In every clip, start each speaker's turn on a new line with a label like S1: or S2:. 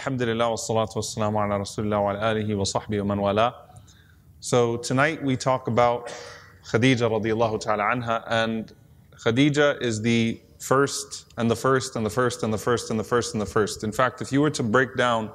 S1: Alhamdulillah wa salatu wa salamu ala rasulillah wa alihi wa sahbihi wa man wala. So tonight we talk about Khadija radiallahu ta'ala anha and Khadija is the first and the first and the first and the first and the first and the first. In fact, if you were to break down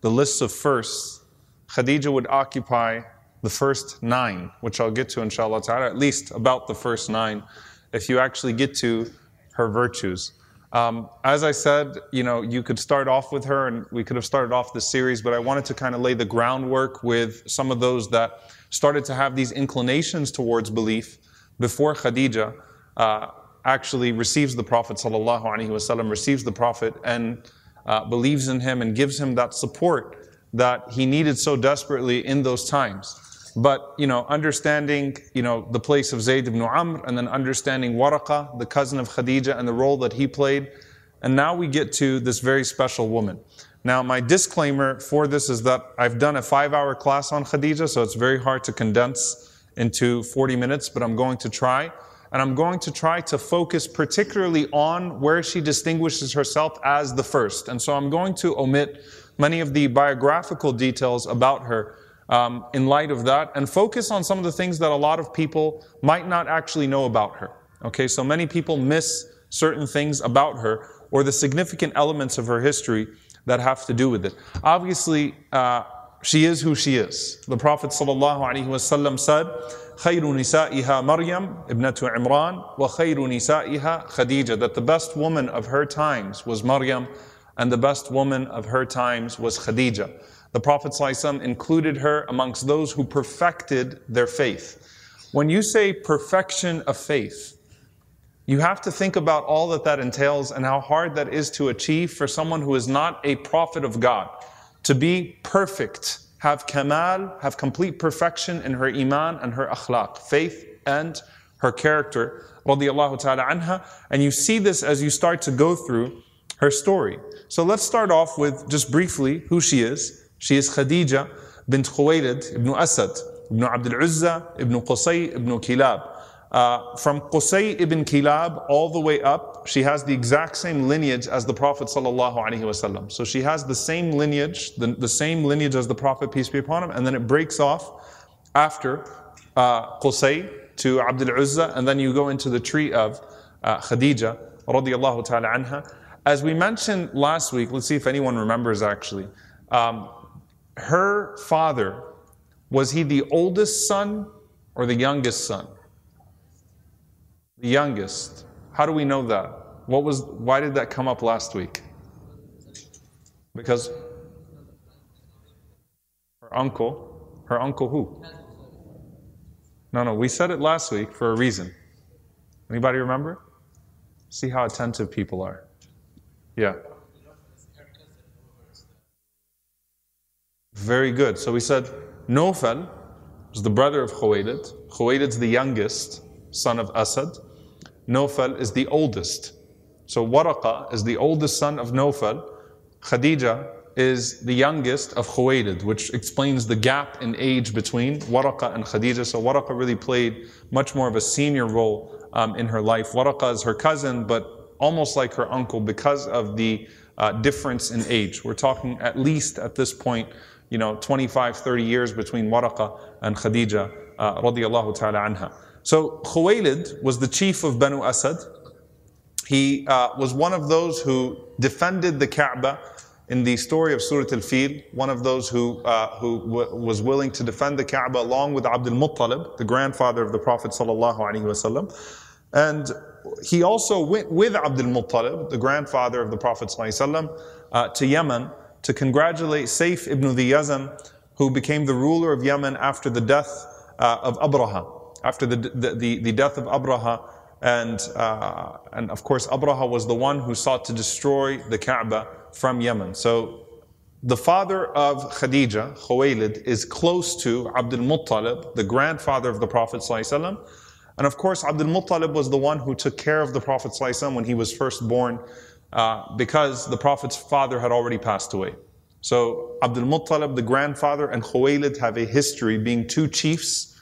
S1: the lists of firsts, Khadija would occupy the first nine, which I'll get to inshallah ta'ala, at least about the first nine, if you actually get to her virtues. Um, as I said, you know, you could start off with her, and we could have started off the series, but I wanted to kind of lay the groundwork with some of those that started to have these inclinations towards belief before Khadija uh, actually receives the Prophet sallallahu alaihi wasallam, receives the Prophet, and uh, believes in him and gives him that support that he needed so desperately in those times. But, you know, understanding, you know, the place of Zayd ibn Amr and then understanding Waraqa, the cousin of Khadija and the role that he played. And now we get to this very special woman. Now, my disclaimer for this is that I've done a five hour class on Khadija, so it's very hard to condense into 40 minutes, but I'm going to try. And I'm going to try to focus particularly on where she distinguishes herself as the first. And so I'm going to omit many of the biographical details about her um, in light of that and focus on some of the things that a lot of people might not actually know about her. Okay, so many people miss certain things about her or the significant elements of her history that have to do with it. Obviously, uh, she is who she is. The Prophet ﷺ said, خير نسائها مريم ابنة عمران وخير نسائها خديجة that the best woman of her times was Maryam and the best woman of her times was Khadija. The Prophet ﷺ included her amongst those who perfected their faith. When you say perfection of faith, you have to think about all that that entails and how hard that is to achieve for someone who is not a prophet of God. To be perfect, have kamal, have complete perfection in her iman and her akhlaq, faith and her character, radiallahu ta'ala anha. And you see this as you start to go through her story. So let's start off with just briefly who she is. She is Khadija bint Khuwaylid ibn Asad, ibn Abdul Uzza, ibn Qusay, ibn Kilab. Uh, from Qusay ibn Kilab all the way up, she has the exact same lineage as the Prophet ﷺ. So she has the same lineage, the, the, same lineage as the Prophet, peace be upon him, and then it breaks off after uh, Qusay to Abdul Uzza, and then you go into the tree of uh, Khadija radiallahu ta'ala anha. As we mentioned last week, let's see if anyone remembers actually. Um, her father, was he the oldest son or the youngest son? The youngest. How do we know that? What was why did that come up last week? Because her uncle, her uncle who? No, no, we said it last week for a reason. Anybody remember? See how attentive people are. Yeah. Very good. So we said Nofal was the brother of Khuwaylid. Khuwaylid's the youngest son of Asad. Nofal is the oldest. So Waraqa is the oldest son of Nofal. Khadija is the youngest of Khuwaylid, which explains the gap in age between Waraqa and Khadija. So Waraqa really played much more of a senior role um, in her life. Waraqa is her cousin, but almost like her uncle because of the uh, difference in age. We're talking at least at this point you know, 25, 30 years between Waraqa and Khadija uh, ta'ala anha. So Khuwaylid was the chief of Banu Asad. He uh, was one of those who defended the Kaaba in the story of Surah Al-Fil, one of those who, uh, who w- was willing to defend the Kaaba along with Abdul Muttalib, the grandfather of the Prophet sallallahu alaihi wasallam. And he also went with Abdul Muttalib, the grandfather of the Prophet sallallahu alaihi wasallam, uh, to Yemen to congratulate Saif ibn Dhi Yazan, who became the ruler of Yemen after the death uh, of Abraha, after the, the, the, the death of Abraha. And, uh, and of course, Abraha was the one who sought to destroy the Kaaba from Yemen. So the father of Khadija, Khuwaylid, is close to Abdul Muttalib, the grandfather of the Prophet. ﷺ. And of course, Abdul Muttalib was the one who took care of the Prophet ﷺ when he was first born uh, because the Prophet's father had already passed away. So Abdul Muttalib, the grandfather, and Khuwaylid have a history being two chiefs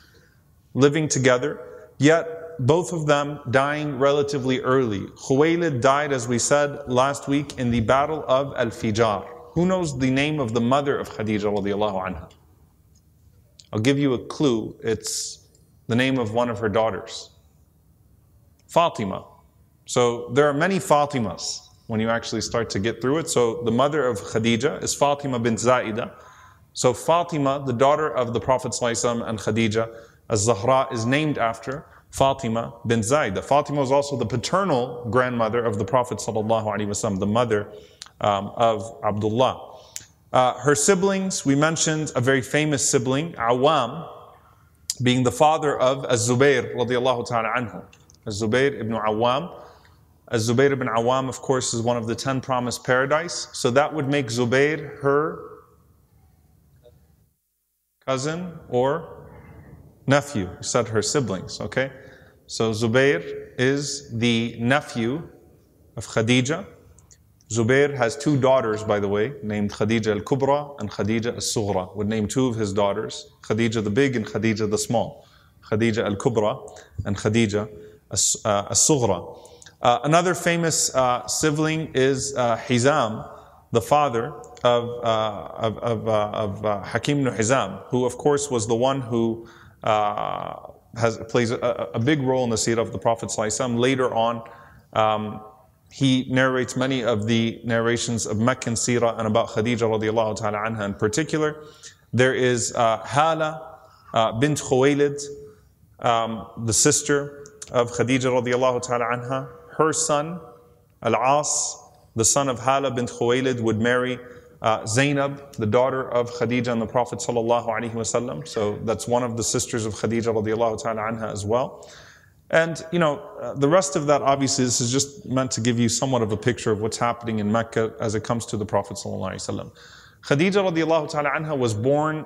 S1: living together, yet both of them dying relatively early. Khuwaylid died, as we said last week, in the Battle of Al-Fijar. Who knows the name of the mother of Khadija radiallahu anha? I'll give you a clue. It's the name of one of her daughters. Fatima. So there are many Fatimas when you actually start to get through it. So the mother of Khadija is Fatima bin Zaida. So Fatima, the daughter of the Prophet ﷺ and Khadija, as Zahra is named after Fatima bin Zaida. Fatima was also the paternal grandmother of the Prophet ﷺ, the mother um, of Abdullah. Uh, her siblings, we mentioned a very famous sibling, Awam, being the father of Az-Zubayr radiallahu ta'ala anhu. Az-Zubayr ibn Awam. Az-Zubayr ibn Awam, of course, is one of the ten promised paradise. So that would make Zubayr her cousin or nephew. We said her siblings, okay? So Zubayr is the nephew of Khadija. Zubair has two daughters, by the way, named Khadija al Kubra and Khadija al Sughra. Would name two of his daughters, Khadija the big and Khadija the small. Khadija al Kubra and Khadija al uh, Sughra. Uh, another famous uh, sibling is uh, Hizam, the father of, uh, of, of, uh, of Hakim ibn Hizam, who, of course, was the one who has, plays a, a, big role in the seerah of the Prophet. Later on, um, he narrates many of the narrations of Meccan Sirah and about Khadija radiallahu ta'ala anha in particular. There is Hala bint Khuwaylid, um, the sister of Khadija radiallahu ta'ala anha. Her son, Al-As, the son of Hala bint Khuwaylid, would marry uh, Zainab, the daughter of Khadija and the Prophet sallallahu. So that's one of the sisters of Khadija radiallahu ta'ala anha as well. And, you know, uh, the rest of that, obviously, this is just meant to give you somewhat of a picture of what's happening in Mecca as it comes to the Prophet ﷺ. Khadija radiallahu ta'ala anha was born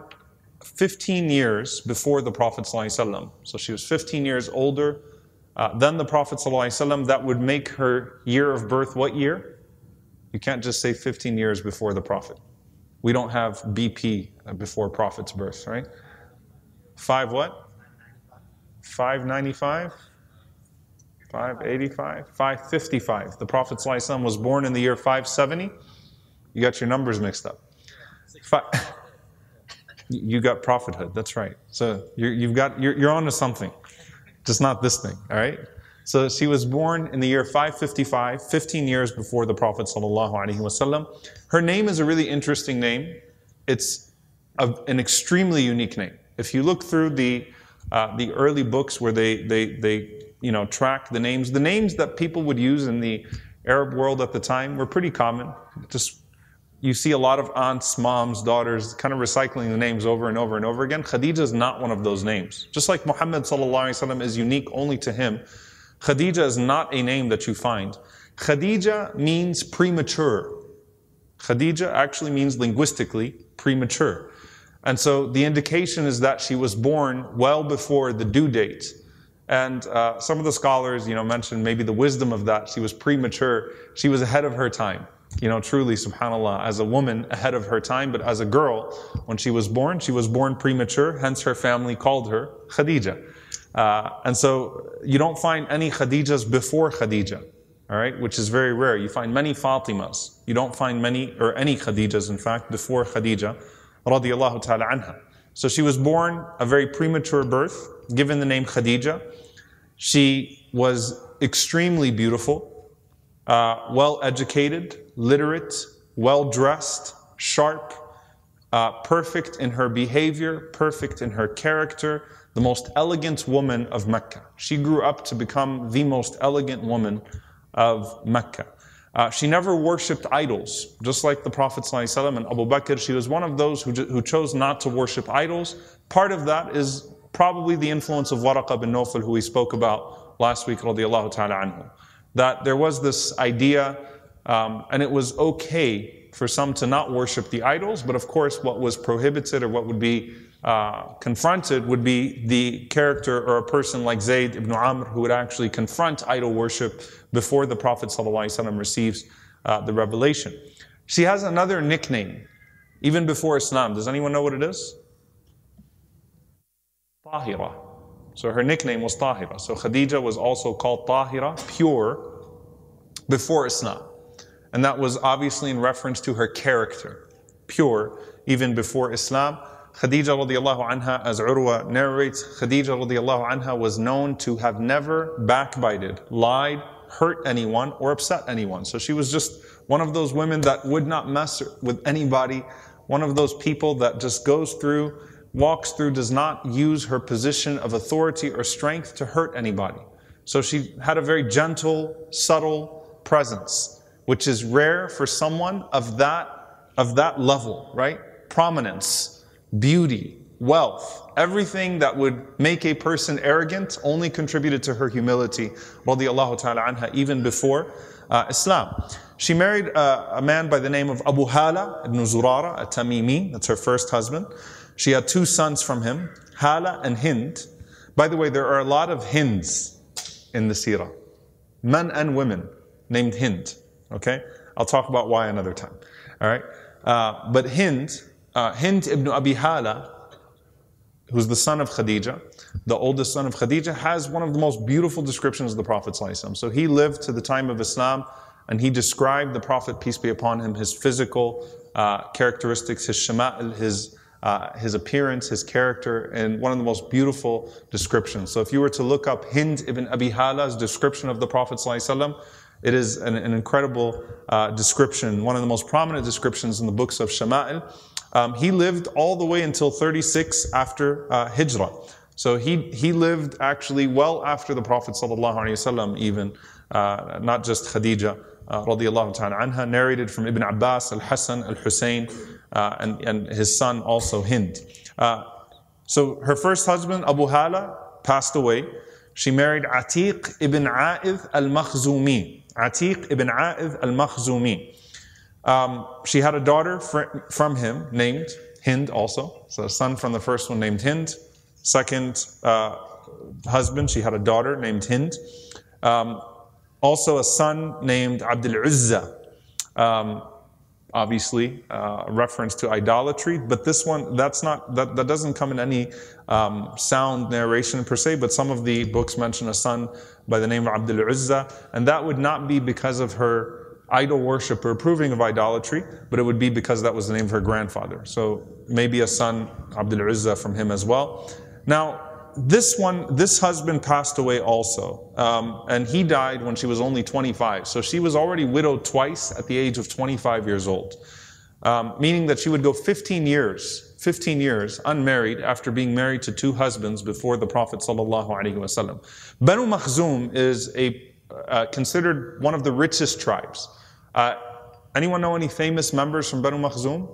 S1: 15 years before the Prophet ﷺ. So she was 15 years older uh, than the Prophet ﷺ. That would make her year of birth what year? You can't just say 15 years before the Prophet. We don't have BP before Prophet's birth, right? Five what? 595? 585, 555. The Prophet ﷺ was born in the year 570. You got your numbers mixed up. Five, you got prophethood. That's right. So you have got you're, you're on to something, just not this thing. All right. So she was born in the year 555, 15 years before the Prophet. Her name is a really interesting name. It's a, an extremely unique name. If you look through the uh, the early books where they they they you know, track the names. The names that people would use in the Arab world at the time were pretty common. Just you see a lot of aunts, moms, daughters kind of recycling the names over and over and over again. Khadija is not one of those names. Just like Muhammad is unique only to him, Khadija is not a name that you find. Khadija means premature. Khadija actually means linguistically premature. And so the indication is that she was born well before the due date and uh, some of the scholars, you know, mentioned maybe the wisdom of that. She was premature. She was ahead of her time. You know, truly, subhanAllah, as a woman ahead of her time, but as a girl, when she was born, she was born premature, hence her family called her Khadija. Uh, and so you don't find any Khadijas before Khadija, all right, which is very rare. You find many Fatimas. You don't find many, or any Khadijas, in fact, before Khadija, radiallahu ta'ala anha. So she was born a very premature birth, given the name Khadija. She was extremely beautiful, uh, well educated, literate, well dressed, sharp, uh, perfect in her behavior, perfect in her character, the most elegant woman of Mecca. She grew up to become the most elegant woman of Mecca. Uh, she never worshipped idols, just like the Prophet ﷺ and Abu Bakr. She was one of those who, who chose not to worship idols. Part of that is probably the influence of Waraqa bin Nawfal, who we spoke about last week, radiallahu ta'ala anhu. That there was this idea, um, and it was okay for some to not worship the idols, but of course, what was prohibited or what would be uh, confronted would be the character or a person like Zayd ibn Amr who would actually confront idol worship before the Prophet ﷺ receives uh, the revelation. She has another nickname, even before Islam. Does anyone know what it is? Tahira. So her nickname was Tahira. So Khadija was also called Tahira, pure, before Islam. and that was obviously in reference to her character, pure, even before Islam. Khadija radiallahu anha, as Urwa narrates, Khadija radiallahu anha was known to have never backbited, lied, hurt anyone, or upset anyone. So she was just one of those women that would not mess with anybody, one of those people that just goes through, walks through, does not use her position of authority or strength to hurt anybody. So she had a very gentle, subtle presence, which is rare for someone of that, of that level, right? Prominence, beauty, wealth, everything that would make a person arrogant only contributed to her humility, radiallahu ta'ala anha, even before uh, Islam. She married a, a, man by the name of Abu Hala ibn Zurara, a Tamimi. That's her first husband. She had two sons from him, Hala and Hind. By the way, there are a lot of Hinds in the Sirah. Men and women named Hind. Okay? I'll talk about why another time. All right? Uh, but Hind, uh, Hind ibn Abi Hala, who's the son of Khadija, the oldest son of Khadija, has one of the most beautiful descriptions of the Prophet. So he lived to the time of Islam and he described the Prophet, peace be upon him, his physical uh, characteristics, his shama'il, his, uh, his appearance, his character, in one of the most beautiful descriptions. So if you were to look up Hind ibn Abi Hala's description of the Prophet it is an, an incredible uh, description, one of the most prominent descriptions in the books of Shama'il. Um, he lived all the way until 36 after uh, Hijrah. So he, he lived actually well after the Prophet ﷺ even, uh, not just Khadija uh, radiallahu narrated from Ibn Abbas, Al-Hasan, Al-Hussein, uh, and, and his son also Hind. Uh, so her first husband, Abu Hala, passed away. She married Atiq ibn A'idh al-Makhzumi. Atiq ibn A'idh al-Makhzumi. Um, she had a daughter fr- from him named Hind also. So a son from the first one named Hind. Second uh, husband, she had a daughter named Hind. Um, also a son named Abdul Uzza. Um, obviously, uh, a reference to idolatry, but this one, that's not, that, that doesn't come in any um, sound narration per se, but some of the books mention a son by the name of Abdul Uzza, and that would not be because of her idol worship or approving of idolatry, but it would be because that was the name of her grandfather. So maybe a son, Abdul Uzza, from him as well. Now, this one, this husband passed away also, um, and he died when she was only 25. So she was already widowed twice at the age of 25 years old, um, meaning that she would go 15 years, 15 years unmarried after being married to two husbands before the Prophet wasallam. Banu Makhzum is a uh, considered one of the richest tribes. Uh, anyone know any famous members from Banu Makhzum?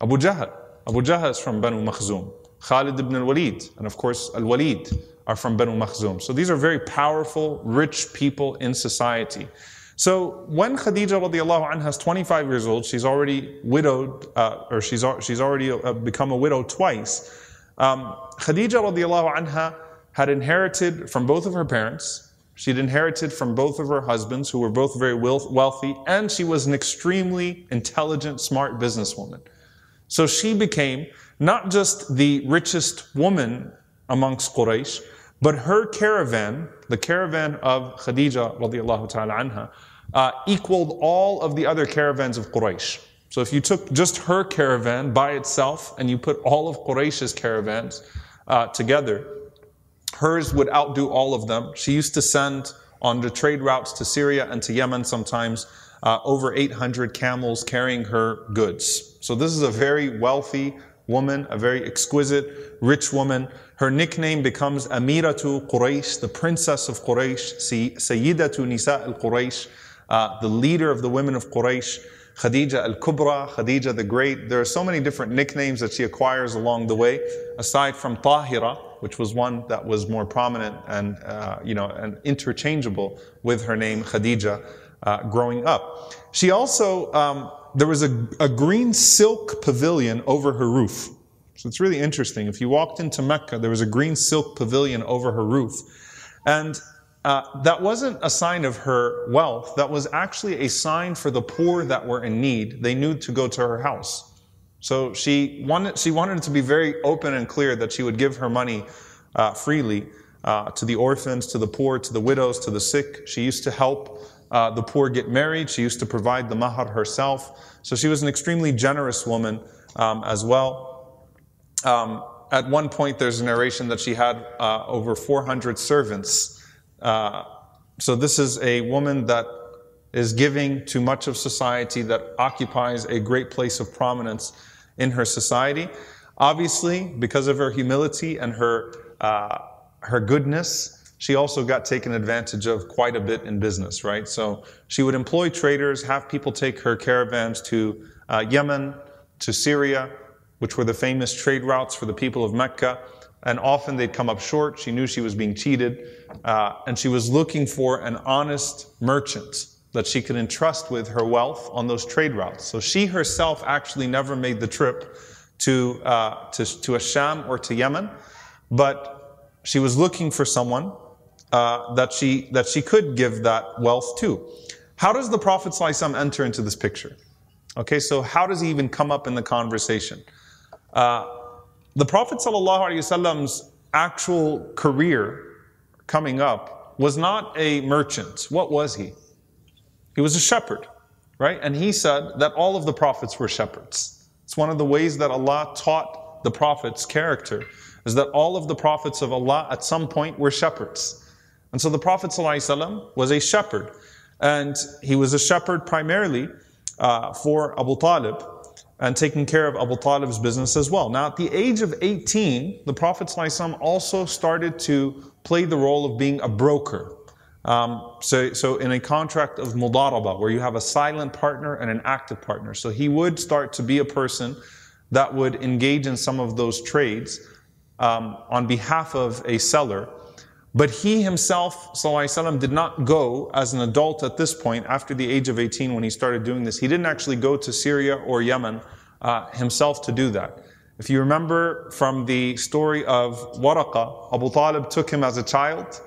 S1: Abu Jahl. Abu Jahl is from Banu Makhzum. Khalid ibn al-Walid, and of course al-Walid are from Banu Makhzum. So these are very powerful, rich people in society. So when Khadija radiallahu anha is 25 years old, she's already widowed, uh, or she's, she's already uh, become a widow twice. Um, Khadija radiallahu anha had inherited from both of her parents. She'd inherited from both of her husbands, who were both very wealthy, and she was an extremely intelligent, smart businesswoman. So she became not just the richest woman amongst Quraysh, but her caravan, the caravan of Khadija radiallahu ta'ala anha, uh, equaled all of the other caravans of Quraysh. So if you took just her caravan by itself and you put all of Quraysh's caravans uh, together, hers would outdo all of them. She used to send on the trade routes to Syria and to Yemen sometimes uh, over 800 camels carrying her goods. So this is a very wealthy, woman, a very exquisite, rich woman. Her nickname becomes Amiratu Quraysh, the princess of Quraysh, Sayyidatu Nisa al Quraysh, uh, the leader of the women of Quraysh. Khadija al-Kubra, Khadija the Great. There are so many different nicknames that she acquires along the way, aside from Tahira, which was one that was more prominent and, uh, you know, and interchangeable with her name Khadija uh, growing up. She also um, there was a, a green silk pavilion over her roof. So it's really interesting. If you walked into Mecca, there was a green silk pavilion over her roof. And uh, that wasn't a sign of her wealth. That was actually a sign for the poor that were in need. They knew to go to her house. So she wanted, she wanted it to be very open and clear that she would give her money uh, freely uh, to the orphans, to the poor, to the widows, to the sick. She used to help uh, the poor get married. She used to provide the mahar herself. So she was an extremely generous woman um, as well. Um, at one point, there's a narration that she had uh, over 400 servants. Uh, so this is a woman that is giving to much of society that occupies a great place of prominence in her society. Obviously, because of her humility and her, uh, her goodness, she also got taken advantage of quite a bit in business, right? So she would employ traders, have people take her caravans to uh, Yemen, to Syria, which were the famous trade routes for the people of Mecca. And often they'd come up short. She knew she was being cheated. Uh, and she was looking for an honest merchant that she could entrust with her wealth on those trade routes. So she herself actually never made the trip to, uh, to, to Asham or to Yemen, but she was looking for someone uh, that, she, that she could give that wealth to. How does the Prophet ﷺ enter into this picture? Okay, so how does he even come up in the conversation? Uh, the Prophet ﷺ's actual career coming up was not a merchant. What was he? He was a shepherd, right? And he said that all of the prophets were shepherds. It's one of the ways that Allah taught the prophets character, is that all of the prophets of Allah at some point were shepherds. And so the Prophet ﷺ was a shepherd. And he was a shepherd primarily uh, for Abu Talib and taking care of Abu Talib's business as well. Now, at the age of 18, the Prophet ﷺ also started to play the role of being a broker. Um, so, so in a contract of mudaraba, where you have a silent partner and an active partner. So he would start to be a person that would engage in some of those trades um, on behalf of a seller. But he himself, وسلم, did not go as an adult at this point, after the age of 18 when he started doing this. He didn't actually go to Syria or Yemen uh, himself to do that. If you remember from the story of Waraqa, Abu Talib took him as a child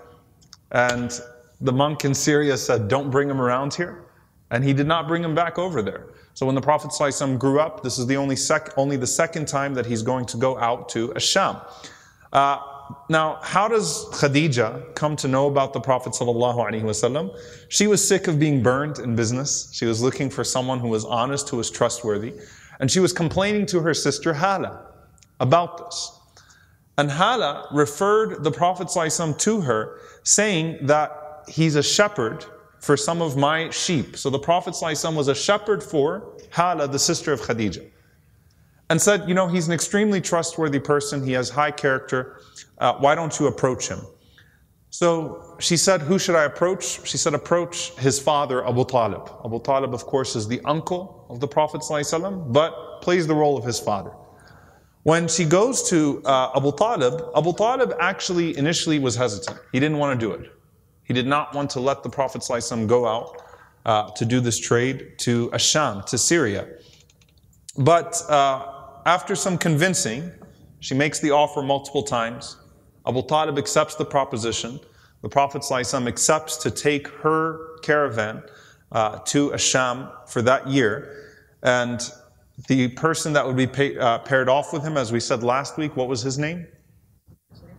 S1: and the monk in Syria said, Don't bring him around here. And he did not bring him back over there. So when the Prophet ﷺ grew up, this is the only, sec- only the second time that he's going to go out to Asham. Uh, now, how does Khadija come to know about the Prophet ﷺ? She was sick of being burned in business. She was looking for someone who was honest, who was trustworthy. And she was complaining to her sister Hala about this. And Hala referred the Prophet ﷺ to her, saying that he's a shepherd for some of my sheep. So the Prophet ﷺ was a shepherd for Hala, the sister of Khadija. And said, you know, he's an extremely trustworthy person. He has high character. Uh, why don't you approach him? So she said, who should I approach? She said, approach his father, Abu Talib. Abu Talib, of course, is the uncle of the Prophet ﷺ, but plays the role of his father. When she goes to uh, Abu Talib, Abu Talib actually initially was hesitant. He didn't want to do it. He did not want to let the Prophet ﷺ go out uh, to do this trade to Asham, to Syria. But uh, after some convincing, she makes the offer multiple times. Abu Talib accepts the proposition. The Prophet ﷺ accepts to take her caravan uh, to Asham for that year. And the person that would be pay, uh, paired off with him, as we said last week, what was his name?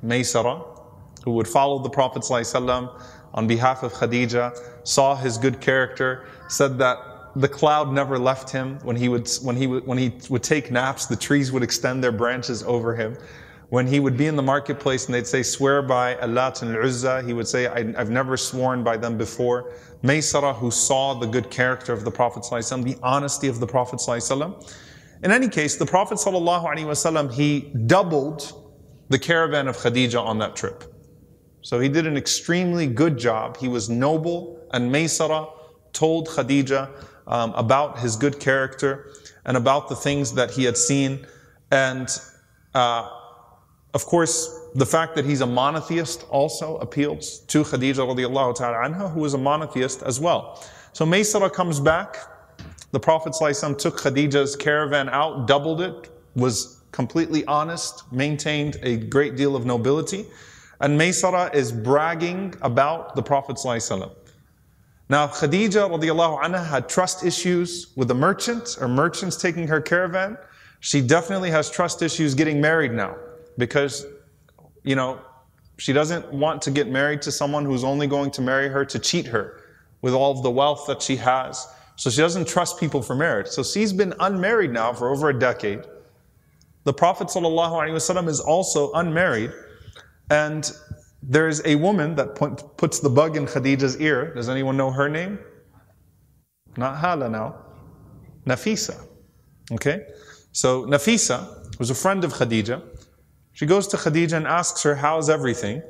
S1: Maysara, who would follow the Prophet ﷺ on behalf of Khadija, saw his good character, said that the cloud never left him. When he would, when he would, when he would take naps, the trees would extend their branches over him. When he would be in the marketplace and they'd say, swear by Allat and Uzza, he would say, I've never sworn by them before. Maysara, who saw the good character of the Prophet ﷺ, the honesty of the Prophet ﷺ. In any case, the Prophet ﷺ, he doubled the caravan of Khadija on that trip. So he did an extremely good job. He was noble, and Maysara told Khadija um, about his good character and about the things that he had seen. And uh, of course, the fact that he's a monotheist also appeals to Khadija radiallahu ta'ala anha, who was a monotheist as well. So Maysara comes back. The Prophet ﷺ took Khadija's caravan out, doubled it, was completely honest, maintained a great deal of nobility. And Maysara is bragging about the Prophet ﷺ. Now, Khadija anha had trust issues with the merchant or merchants taking her caravan. She definitely has trust issues getting married now because, you know, she doesn't want to get married to someone who's only going to marry her to cheat her with all of the wealth that she has. So she doesn't trust people for marriage. So she's been unmarried now for over a decade. The Prophet ﷺ is also unmarried. And there's a woman that put, puts the bug in Khadija's ear. Does anyone know her name? Not Hala now. Nafisa. Okay? So Nafisa was a friend of Khadija. She goes to Khadija and asks her, How's everything?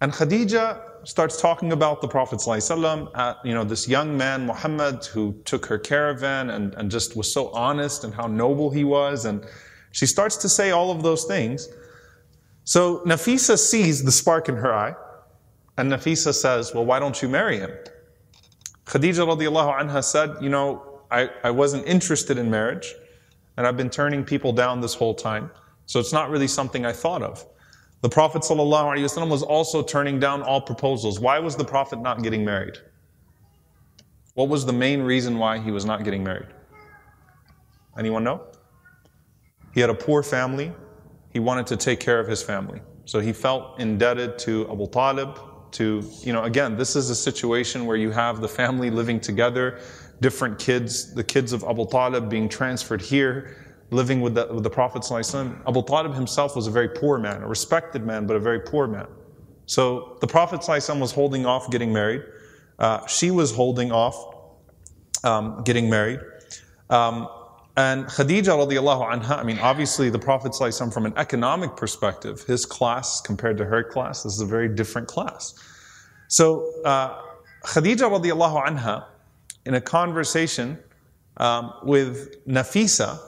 S1: And Khadija starts talking about the Prophet ﷺ, uh, you know, this young man, Muhammad, who took her caravan and, and just was so honest and how noble he was. And she starts to say all of those things. So Nafisa sees the spark in her eye, and Nafisa says, Well, why don't you marry him? Khadija radiallahu anha said, You know, I, I wasn't interested in marriage, and I've been turning people down this whole time, so it's not really something I thought of. The Prophet was also turning down all proposals. Why was the Prophet not getting married? What was the main reason why he was not getting married? Anyone know? He had a poor family he wanted to take care of his family. So he felt indebted to Abu Talib to, you know, again, this is a situation where you have the family living together, different kids, the kids of Abu Talib being transferred here, living with the, with the Prophet. Abu Talib himself was a very poor man, a respected man, but a very poor man. So the Prophet was holding off getting married. Uh, she was holding off um, getting married. Um, and Khadija radiallahu anha, I mean, obviously the Prophet from an economic perspective, his class compared to her class, this is a very different class. So uh, Khadija radiallahu anha, in a conversation um, with Nafisa,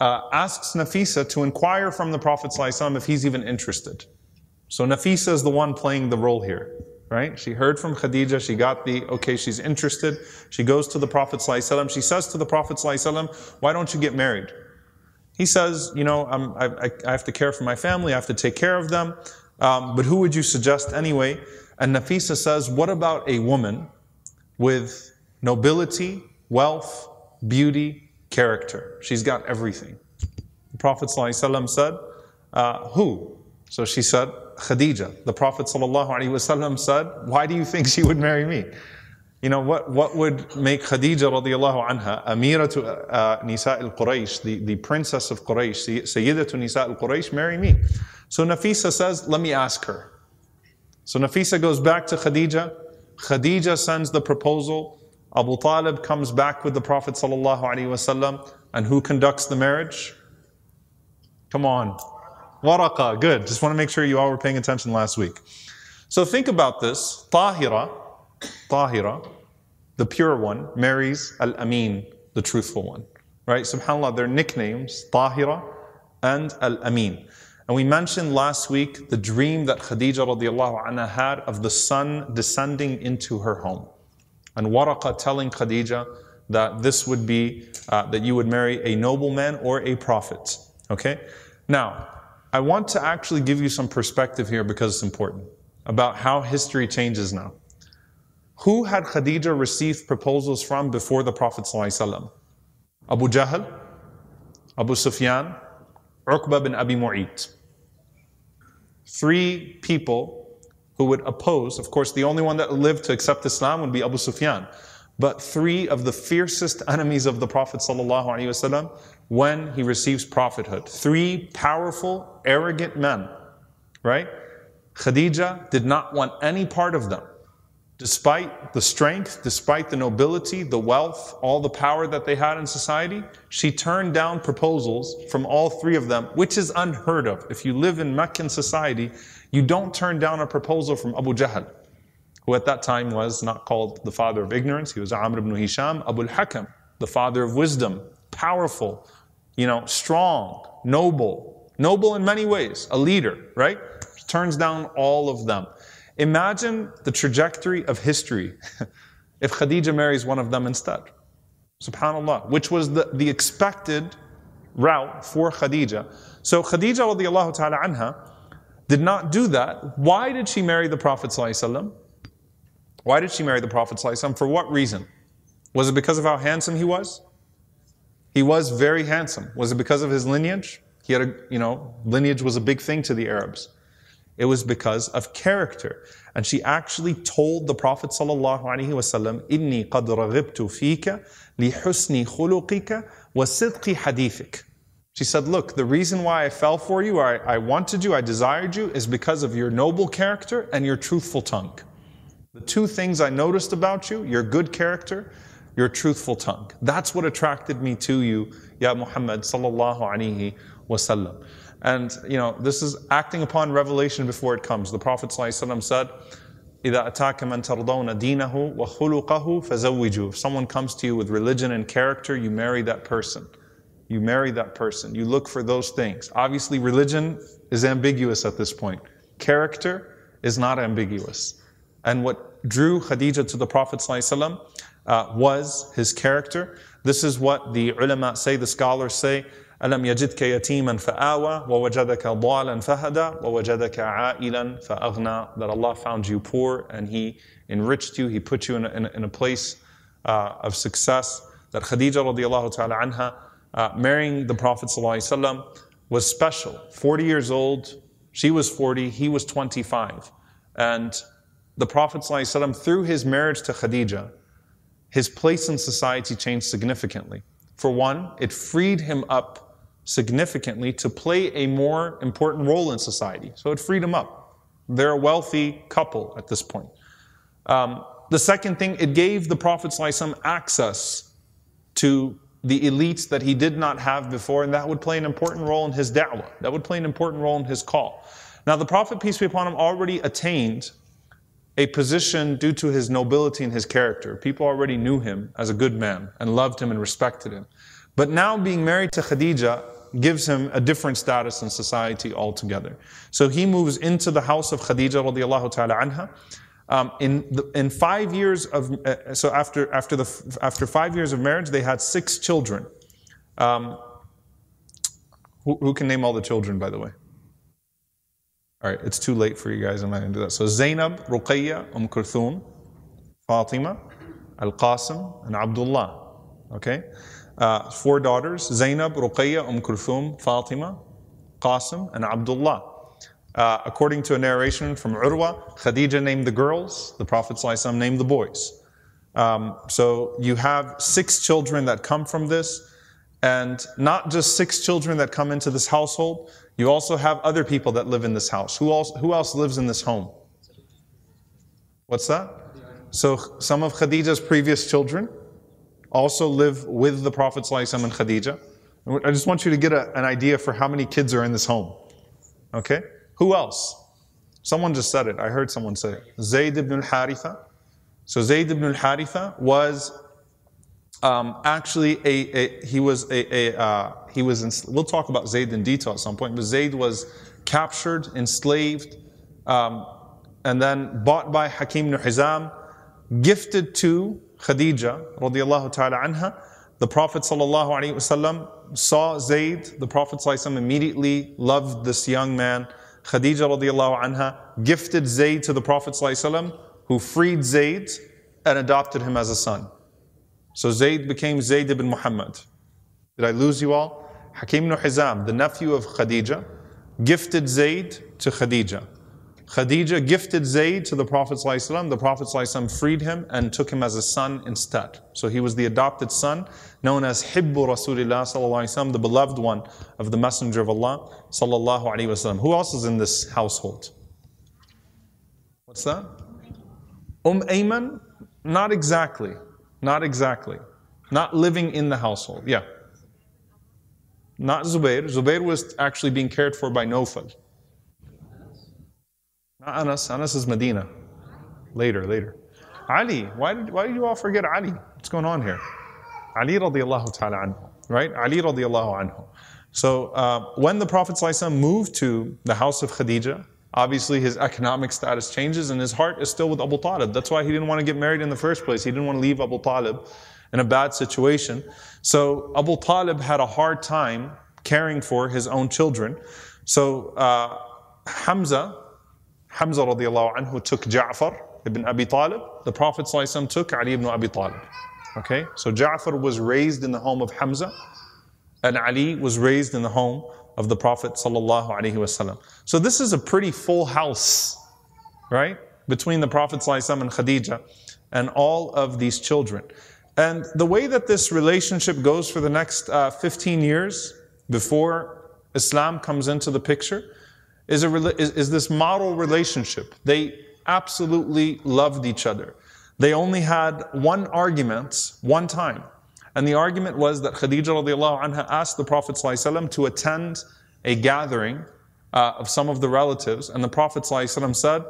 S1: uh, asks Nafisa to inquire from the Prophet if he's even interested. So Nafisa is the one playing the role here right? She heard from Khadija, she got the, okay, she's interested. She goes to the Prophet ﷺ. She says to the Prophet ﷺ, why don't you get married? He says, you know, I, I, have to care for my family, I have to take care of them. Um, but who would you suggest anyway? And Nafisa says, what about a woman with nobility, wealth, beauty, character? She's got everything. The Prophet ﷺ said, uh, who? So she said, Khadija. The Prophet ﷺ said, Why do you think she would marry me? You know, what, what would make Khadija radiallahu anha, Amira to uh, Nisa al Quraysh, the, the princess of Quraysh, Sayyida to Nisa al Quraysh, marry me? So Nafisa says, Let me ask her. So Nafisa goes back to Khadija. Khadija sends the proposal. Abu Talib comes back with the Prophet ﷺ, and who conducts the marriage? Come on, Waraqa, good. Just want to make sure you all were paying attention last week. So think about this. Tahira, Tahira, the pure one, marries Al Amin, the truthful one. Right? SubhanAllah, their nicknames, Tahira and Al Amin. And we mentioned last week the dream that Khadija radiallahu anha had of the sun descending into her home. And Waraqa telling Khadija that this would be, uh, that you would marry a nobleman or a prophet. Okay? Now, I want to actually give you some perspective here because it's important about how history changes now. Who had Khadija received proposals from before the Prophet ﷺ? Abu Jahl, Abu Sufyan, Uqba bin Abi Mu'ayt. Three people who would oppose, of course, the only one that lived to accept Islam would be Abu Sufyan but three of the fiercest enemies of the Prophet ﷺ when he receives prophethood. Three powerful, arrogant men, right? Khadija did not want any part of them. Despite the strength, despite the nobility, the wealth, all the power that they had in society, she turned down proposals from all three of them, which is unheard of. If you live in Meccan society, you don't turn down a proposal from Abu Jahl who at that time was not called the father of ignorance. He was Amr ibn Hisham, Abu al-Hakam, the father of wisdom, powerful, you know, strong, noble, noble in many ways, a leader, right? Turns down all of them. Imagine the trajectory of history if Khadija marries one of them instead. Subhanallah, which was the, the expected route for Khadija. So Khadija ta'ala anha did not do that. Why did she marry the Prophet why did she marry the Prophet? For what reason? Was it because of how handsome he was? He was very handsome. Was it because of his lineage? He had a, you know, lineage was a big thing to the Arabs. It was because of character. And she actually told the Prophet sallallahu alaihi wasallam, "Inni qad raghibtu fika lihusni khuluqika wa sidqi hadithik." She said, Look, the reason why I fell for you, I, I wanted you, I desired you, is because of your noble character and your truthful tongue. The two things I noticed about you, your good character, your truthful tongue. That's what attracted me to you, Ya Muhammad sallallahu alaihi wasallam. And you know, this is acting upon revelation before it comes. The Prophet ﷺ said, إذا أتاك من ترضون دينه وخلقه فزوجوا. If someone comes to you with religion and character, you marry that person. You marry that person. You look for those things. Obviously, religion is ambiguous at this point. Character is not ambiguous. And what drew Khadija to the Prophet ﷺ, uh, was his character. This is what the ulama say, the scholars say. ألم يجدك يتيما فآوى ووجدك ضالا فهدى ووجدك عائلا فأغنى that Allah found you poor and He enriched you, He put you in a, in a, in a place uh, of success. That Khadija radiallahu ta'ala anha, uh, marrying the Prophet ﷺ was special. 40 years old, she was 40, he was 25. And the Prophet ﷺ, through his marriage to Khadija, his place in society changed significantly. For one, it freed him up significantly to play a more important role in society. So it freed him up. They're a wealthy couple at this point. Um, the second thing, it gave the Prophet some access to the elites that he did not have before, and that would play an important role in his da'wah. That would play an important role in his call. Now, the Prophet, peace be upon him, already attained a position due to his nobility and his character. People already knew him as a good man and loved him and respected him. But now being married to Khadija gives him a different status in society altogether. So he moves into the house of Khadija radiallahu ta'ala anha. Um, in, the, in five years of, uh, so after, after, the, after five years of marriage, they had six children. Um, who, who, can name all the children, by the way? All right, it's too late for you guys. I'm not going to do that. So Zainab, Ruqayya, Umm Kulthum, Fatima, Al Qasim, and Abdullah. Okay? uh, four daughters Zainab, Ruqayya, Umm Kulthum, Fatima, Qasim, and Abdullah. Uh, according to a narration from Urwa, Khadija named the girls, the Prophet ﷺ named the boys. Um, so you have six children that come from this, and not just six children that come into this household, you also have other people that live in this house. Who else, who else lives in this home? What's that? So some of Khadija's previous children, also live with the Prophet ﷺ and Khadija. I just want you to get a, an idea for how many kids are in this home. Okay? Who else? Someone just said it. I heard someone say it. Zayd ibn al-Haritha. So Zayd ibn al-Haritha was um, actually a, a, he was a, a uh, he was in, we'll talk about Zayd in detail at some point, but Zayd was captured, enslaved, um, and then bought by Hakim ibn Hizam, gifted to Khadija radiallahu ta'ala anha, the Prophet sallallahu alaihi wasallam saw Zayd, the Prophet sallallahu immediately loved this young man. Khadija radiallahu anha gifted Zayd to the Prophet sallallahu who freed Zayd and adopted him as a son. So Zayd became Zayd ibn Muhammad. Did I lose you all? Hakim ibn Hizam, the nephew of Khadija, gifted Zayd to Khadija. Khadija gifted Zayd to the Prophet ﷺ. The Prophet ﷺ freed him and took him as a son instead. So he was the adopted son, known as Hibbu Rasulullah ﷺ, the beloved one of the Messenger of Allah sallallahu alaihi wasallam. Who else is in this household? What's that? Umm Ayman? Not exactly. Not exactly. Not living in the household. Yeah. Not Zubair. Zubair was actually being cared for by Nofal. Not Anas. Anas is Medina. Later, later. Ali. Why did, why did you all forget Ali? What's going on here? Ali radiallahu ta'ala anhu. Right? Ali radiallahu anhu. So uh, when the Prophet moved to the house of Khadija, obviously his economic status changes and his heart is still with Abu Talib. That's why he didn't want to get married in the first place. He didn't want to leave Abu Talib in a bad situation. So Abu Talib had a hard time caring for his own children. So uh, Hamza, Hamza radiallahu anhu took Ja'far ibn Abi Talib. The Prophet took Ali ibn Abi Talib. Okay, so Ja'far was raised in the home of Hamza, and Ali was raised in the home of the Prophet. So this is a pretty full house, right? Between the Prophet and Khadija and all of these children. And the way that this relationship goes for the next uh, 15 years before Islam comes into the picture is, a, is, is this model relationship. They absolutely loved each other. They only had one argument one time. And the argument was that Khadija anha asked the Prophet ﷺ to attend a gathering uh, of some of the relatives. And the Prophet ﷺ said,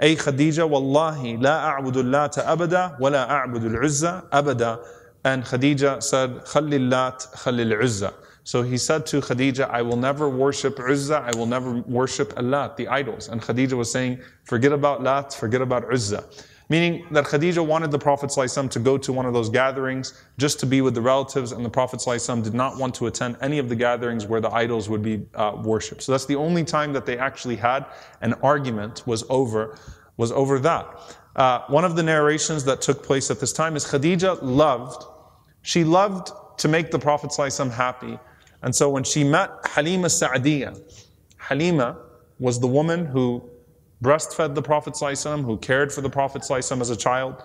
S1: Ay Khadija, wallahi, la a'budu lat abada, wa la a'budu al-uzza abada. And Khadija said, Khalillat khalil uzza. So he said to Khadija, I will never worship Uzza, I will never worship Allah, the idols. And Khadija was saying, forget about Lat, forget about Uzza. Meaning that Khadija wanted the Prophet ﷺ to go to one of those gatherings just to be with the relatives, and the Prophet ﷺ did not want to attend any of the gatherings where the idols would be uh, worshipped. So that's the only time that they actually had an argument was over, was over that. Uh, one of the narrations that took place at this time is Khadija loved, she loved to make the Prophet ﷺ happy. And so when she met Halima Sa'diyah, Halima was the woman who breastfed the Prophet ﷺ, who cared for the Prophet ﷺ as a child.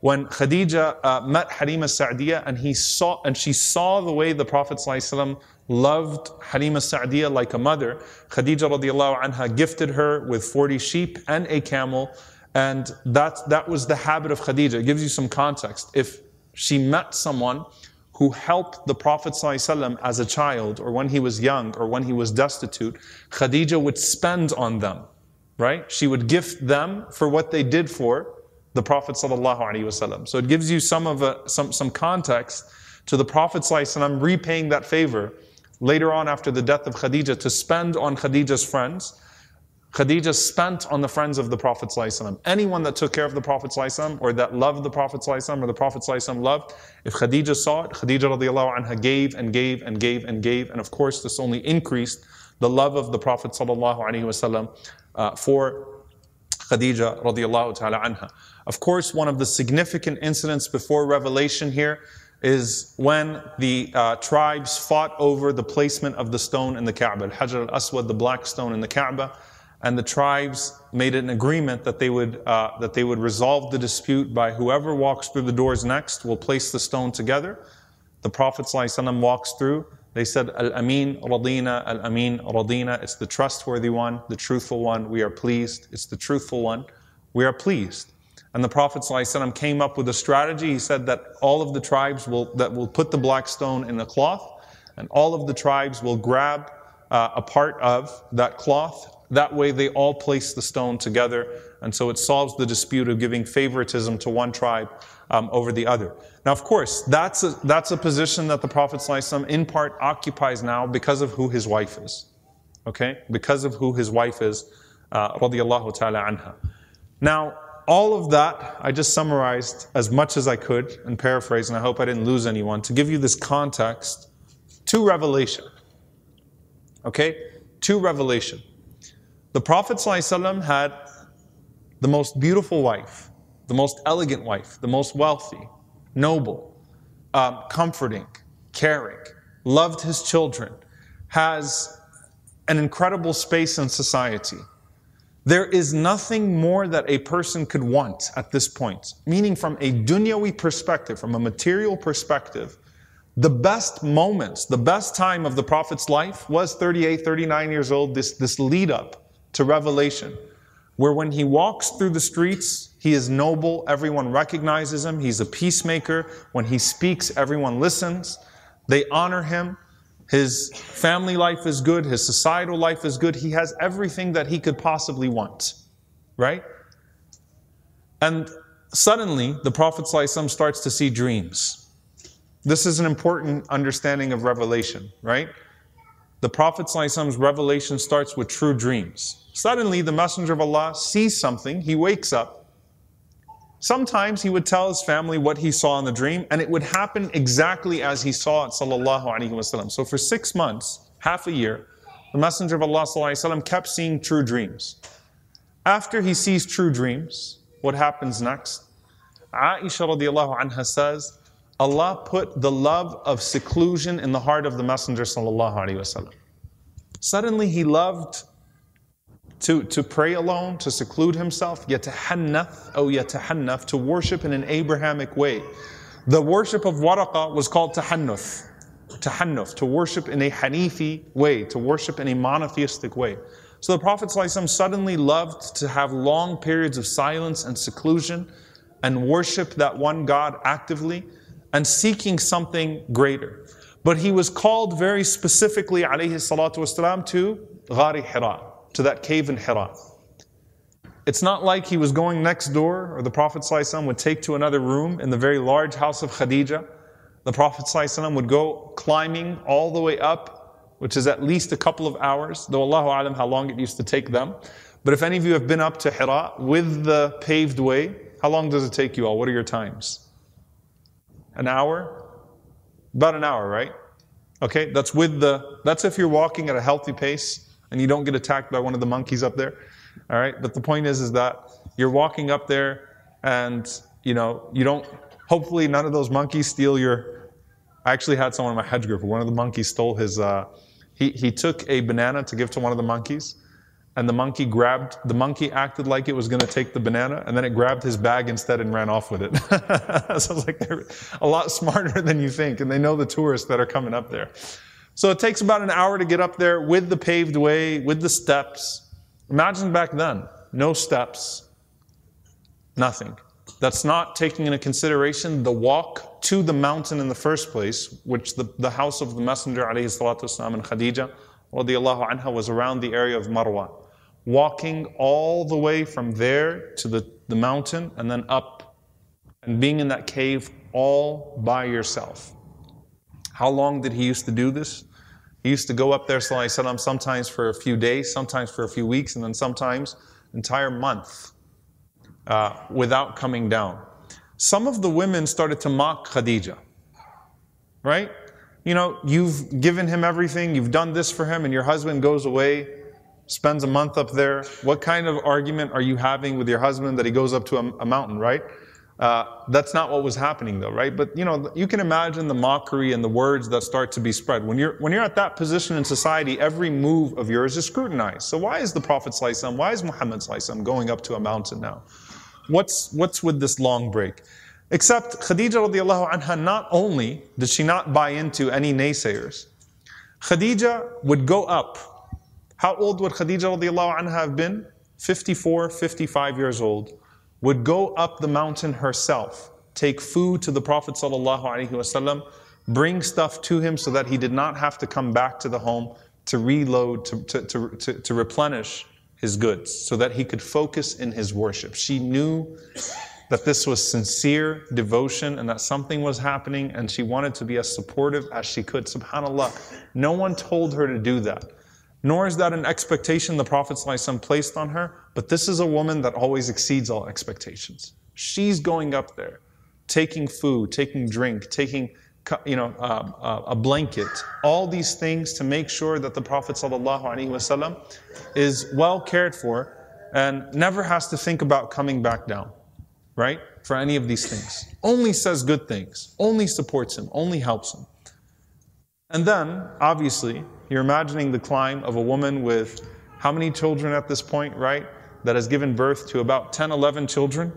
S1: When Khadija uh, met Halima Sa'diya and he saw and she saw the way the Prophet ﷺ loved Halima Sa'diya like a mother, Khadija radiallahu anha gifted her with 40 sheep and a camel. And that, that was the habit of Khadija. It gives you some context. If she met someone who helped the Prophet ﷺ as a child or when he was young or when he was destitute, Khadija would spend on them right? She would gift them for what they did for the Prophet ﷺ. So it gives you some of a, some, some context to the Prophet ﷺ repaying that favor later on after the death of Khadija to spend on Khadija's friends. Khadija spent on the friends of the Prophet ﷺ. Anyone that took care of the Prophet ﷺ or that loved the Prophet ﷺ or the Prophet ﷺ loved, if Khadija saw it, Khadija radiallahu anha gave and gave and gave and gave. And of course, this only increased the love of the Prophet ﷺ uh, for Khadija radiallahu ta'ala anha. Of course, one of the significant incidents before revelation here is when the uh, tribes fought over the placement of the stone in the Kaaba, al-Hajar al-Aswad, the black stone in the Kaaba, and the tribes made an agreement that they would uh, that they would resolve the dispute by whoever walks through the doors next will place the stone together. The Prophet ﷺ walks through, they said, Al Amin Radina, Al Amin Radina. It's the trustworthy one, the truthful one. We are pleased. It's the truthful one. We are pleased. And the Prophet ﷺ came up with a strategy. He said that all of the tribes will, that will put the black stone in the cloth, and all of the tribes will grab uh, a part of that cloth. That way they all place the stone together. And so it solves the dispute of giving favoritism to one tribe um, over the other. Now, of course, that's a, that's a position that the Prophet ﷺ in part occupies now because of who his wife is. Okay? Because of who his wife is, uh, ta'ala anha. Now, all of that I just summarized as much as I could and paraphrased, and I hope I didn't lose anyone, to give you this context to revelation. Okay? To revelation. The Prophet ﷺ had the most beautiful wife the most elegant wife, the most wealthy, noble, um, comforting, caring, loved his children, has an incredible space in society. There is nothing more that a person could want at this point, meaning from a dunyawi perspective, from a material perspective, the best moments, the best time of the Prophet's life was 38, 39 years old, this, this lead up to revelation, where when he walks through the streets, he is noble. Everyone recognizes him. He's a peacemaker. When he speaks, everyone listens. They honor him. His family life is good. His societal life is good. He has everything that he could possibly want. Right? And suddenly, the Prophet ﷺ starts to see dreams. This is an important understanding of revelation, right? The Prophet ﷺ's revelation starts with true dreams. Suddenly, the Messenger of Allah sees something. He wakes up Sometimes he would tell his family what he saw in the dream, and it would happen exactly as he saw it, sallallahu alaihi wasallam. So for six months, half a year, the Messenger of Allah sallallahu kept seeing true dreams. After he sees true dreams, what happens next? Aisha radiallahu anha says, Allah put the love of seclusion in the heart of the Messenger sallallahu alaihi wasallam. Suddenly he loved to, to pray alone, to seclude himself, yatahannath, or oh, yatahannath, to worship in an Abrahamic way. The worship of Waraqa was called tahannuth, tahannuth, to worship in a Hanifi way, to worship in a monotheistic way. So the Prophet ﷺ suddenly loved to have long periods of silence and seclusion and worship that one God actively and seeking something greater. But he was called very specifically, alayhi salatu wasalam, to Ghari Hira, to that cave in Hira. It's not like he was going next door or the Prophet ﷺ would take to another room in the very large house of Khadija. The Prophet ﷺ would go climbing all the way up, which is at least a couple of hours, though Allahu Alam how long it used to take them. But if any of you have been up to Hira with the paved way, how long does it take you all? What are your times? An hour? About an hour, right? Okay, that's with the, that's if you're walking at a healthy pace and you don't get attacked by one of the monkeys up there. All right, but the point is, is that you're walking up there and, you know, you don't, hopefully none of those monkeys steal your, I actually had someone in my Hajj group, one of the monkeys stole his, uh, he, he took a banana to give to one of the monkeys and the monkey grabbed, the monkey acted like it was going to take the banana, and then it grabbed his bag instead and ran off with it. so it's like they're a lot smarter than you think, and they know the tourists that are coming up there. So it takes about an hour to get up there with the paved way, with the steps. Imagine back then, no steps, nothing. That's not taking into consideration the walk to the mountain in the first place, which the, the house of the Messenger والسلام, and Khadija anha, was around the area of Marwa walking all the way from there to the, the mountain and then up and being in that cave all by yourself. How long did he used to do this? He used to go up there, salah said i'm sometimes for a few days, sometimes for a few weeks, and then sometimes entire month uh, without coming down. Some of the women started to mock Khadija. right? You know, you've given him everything, you've done this for him, and your husband goes away, spends a month up there. What kind of argument are you having with your husband that he goes up to a, a mountain, right? Uh, that's not what was happening though, right? But you know, you can imagine the mockery and the words that start to be spread. When you're, when you're at that position in society, every move of yours is scrutinized. So why is the Prophet ﷺ, why is Muhammad ﷺ going up to a mountain now? What's, what's with this long break? Except Khadija radiallahu anha, not only did she not buy into any naysayers, Khadija would go up how old would Khadija radiallahu anha have been? 54, 55 years old. Would go up the mountain herself, take food to the Prophet wasallam, bring stuff to him so that he did not have to come back to the home to reload, to, to, to, to replenish his goods, so that he could focus in his worship. She knew that this was sincere devotion and that something was happening, and she wanted to be as supportive as she could. SubhanAllah, no one told her to do that. Nor is that an expectation the Prophet placed on her, but this is a woman that always exceeds all expectations. She's going up there, taking food, taking drink, taking you know, uh, uh, a blanket, all these things to make sure that the Prophet is well cared for and never has to think about coming back down, right? For any of these things. Only says good things, only supports him, only helps him. And then, obviously, you're imagining the climb of a woman with how many children at this point, right? That has given birth to about 10, 11 children,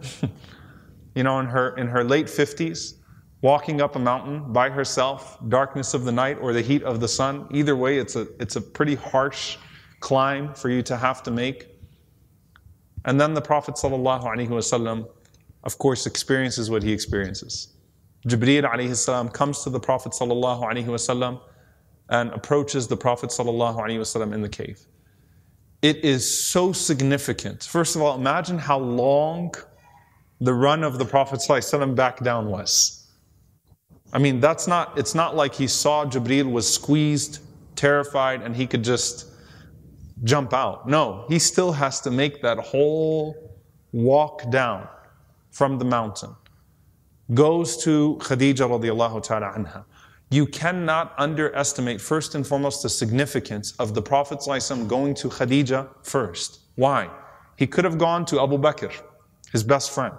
S1: you know, in her, in her late 50s, walking up a mountain by herself, darkness of the night or the heat of the sun. Either way, it's a, it's a pretty harsh climb for you to have to make. And then the Prophet ﷺ, of course, experiences what he experiences. Jibreel alayhi salam comes to the Prophet sallallahu alayhi wasallam and approaches the Prophet sallallahu alayhi wasallam in the cave. It is so significant. First of all, imagine how long the run of the Prophet ﷺ back down was. I mean, that's not, it's not like he saw Jibreel was squeezed, terrified, and he could just jump out. No, he still has to make that whole walk down from the mountain. Goes to Khadija radiallahu ta'ala anha. You cannot underestimate, first and foremost, the significance of the Prophet ﷺ going to Khadija first. Why? He could have gone to Abu Bakr, his best friend.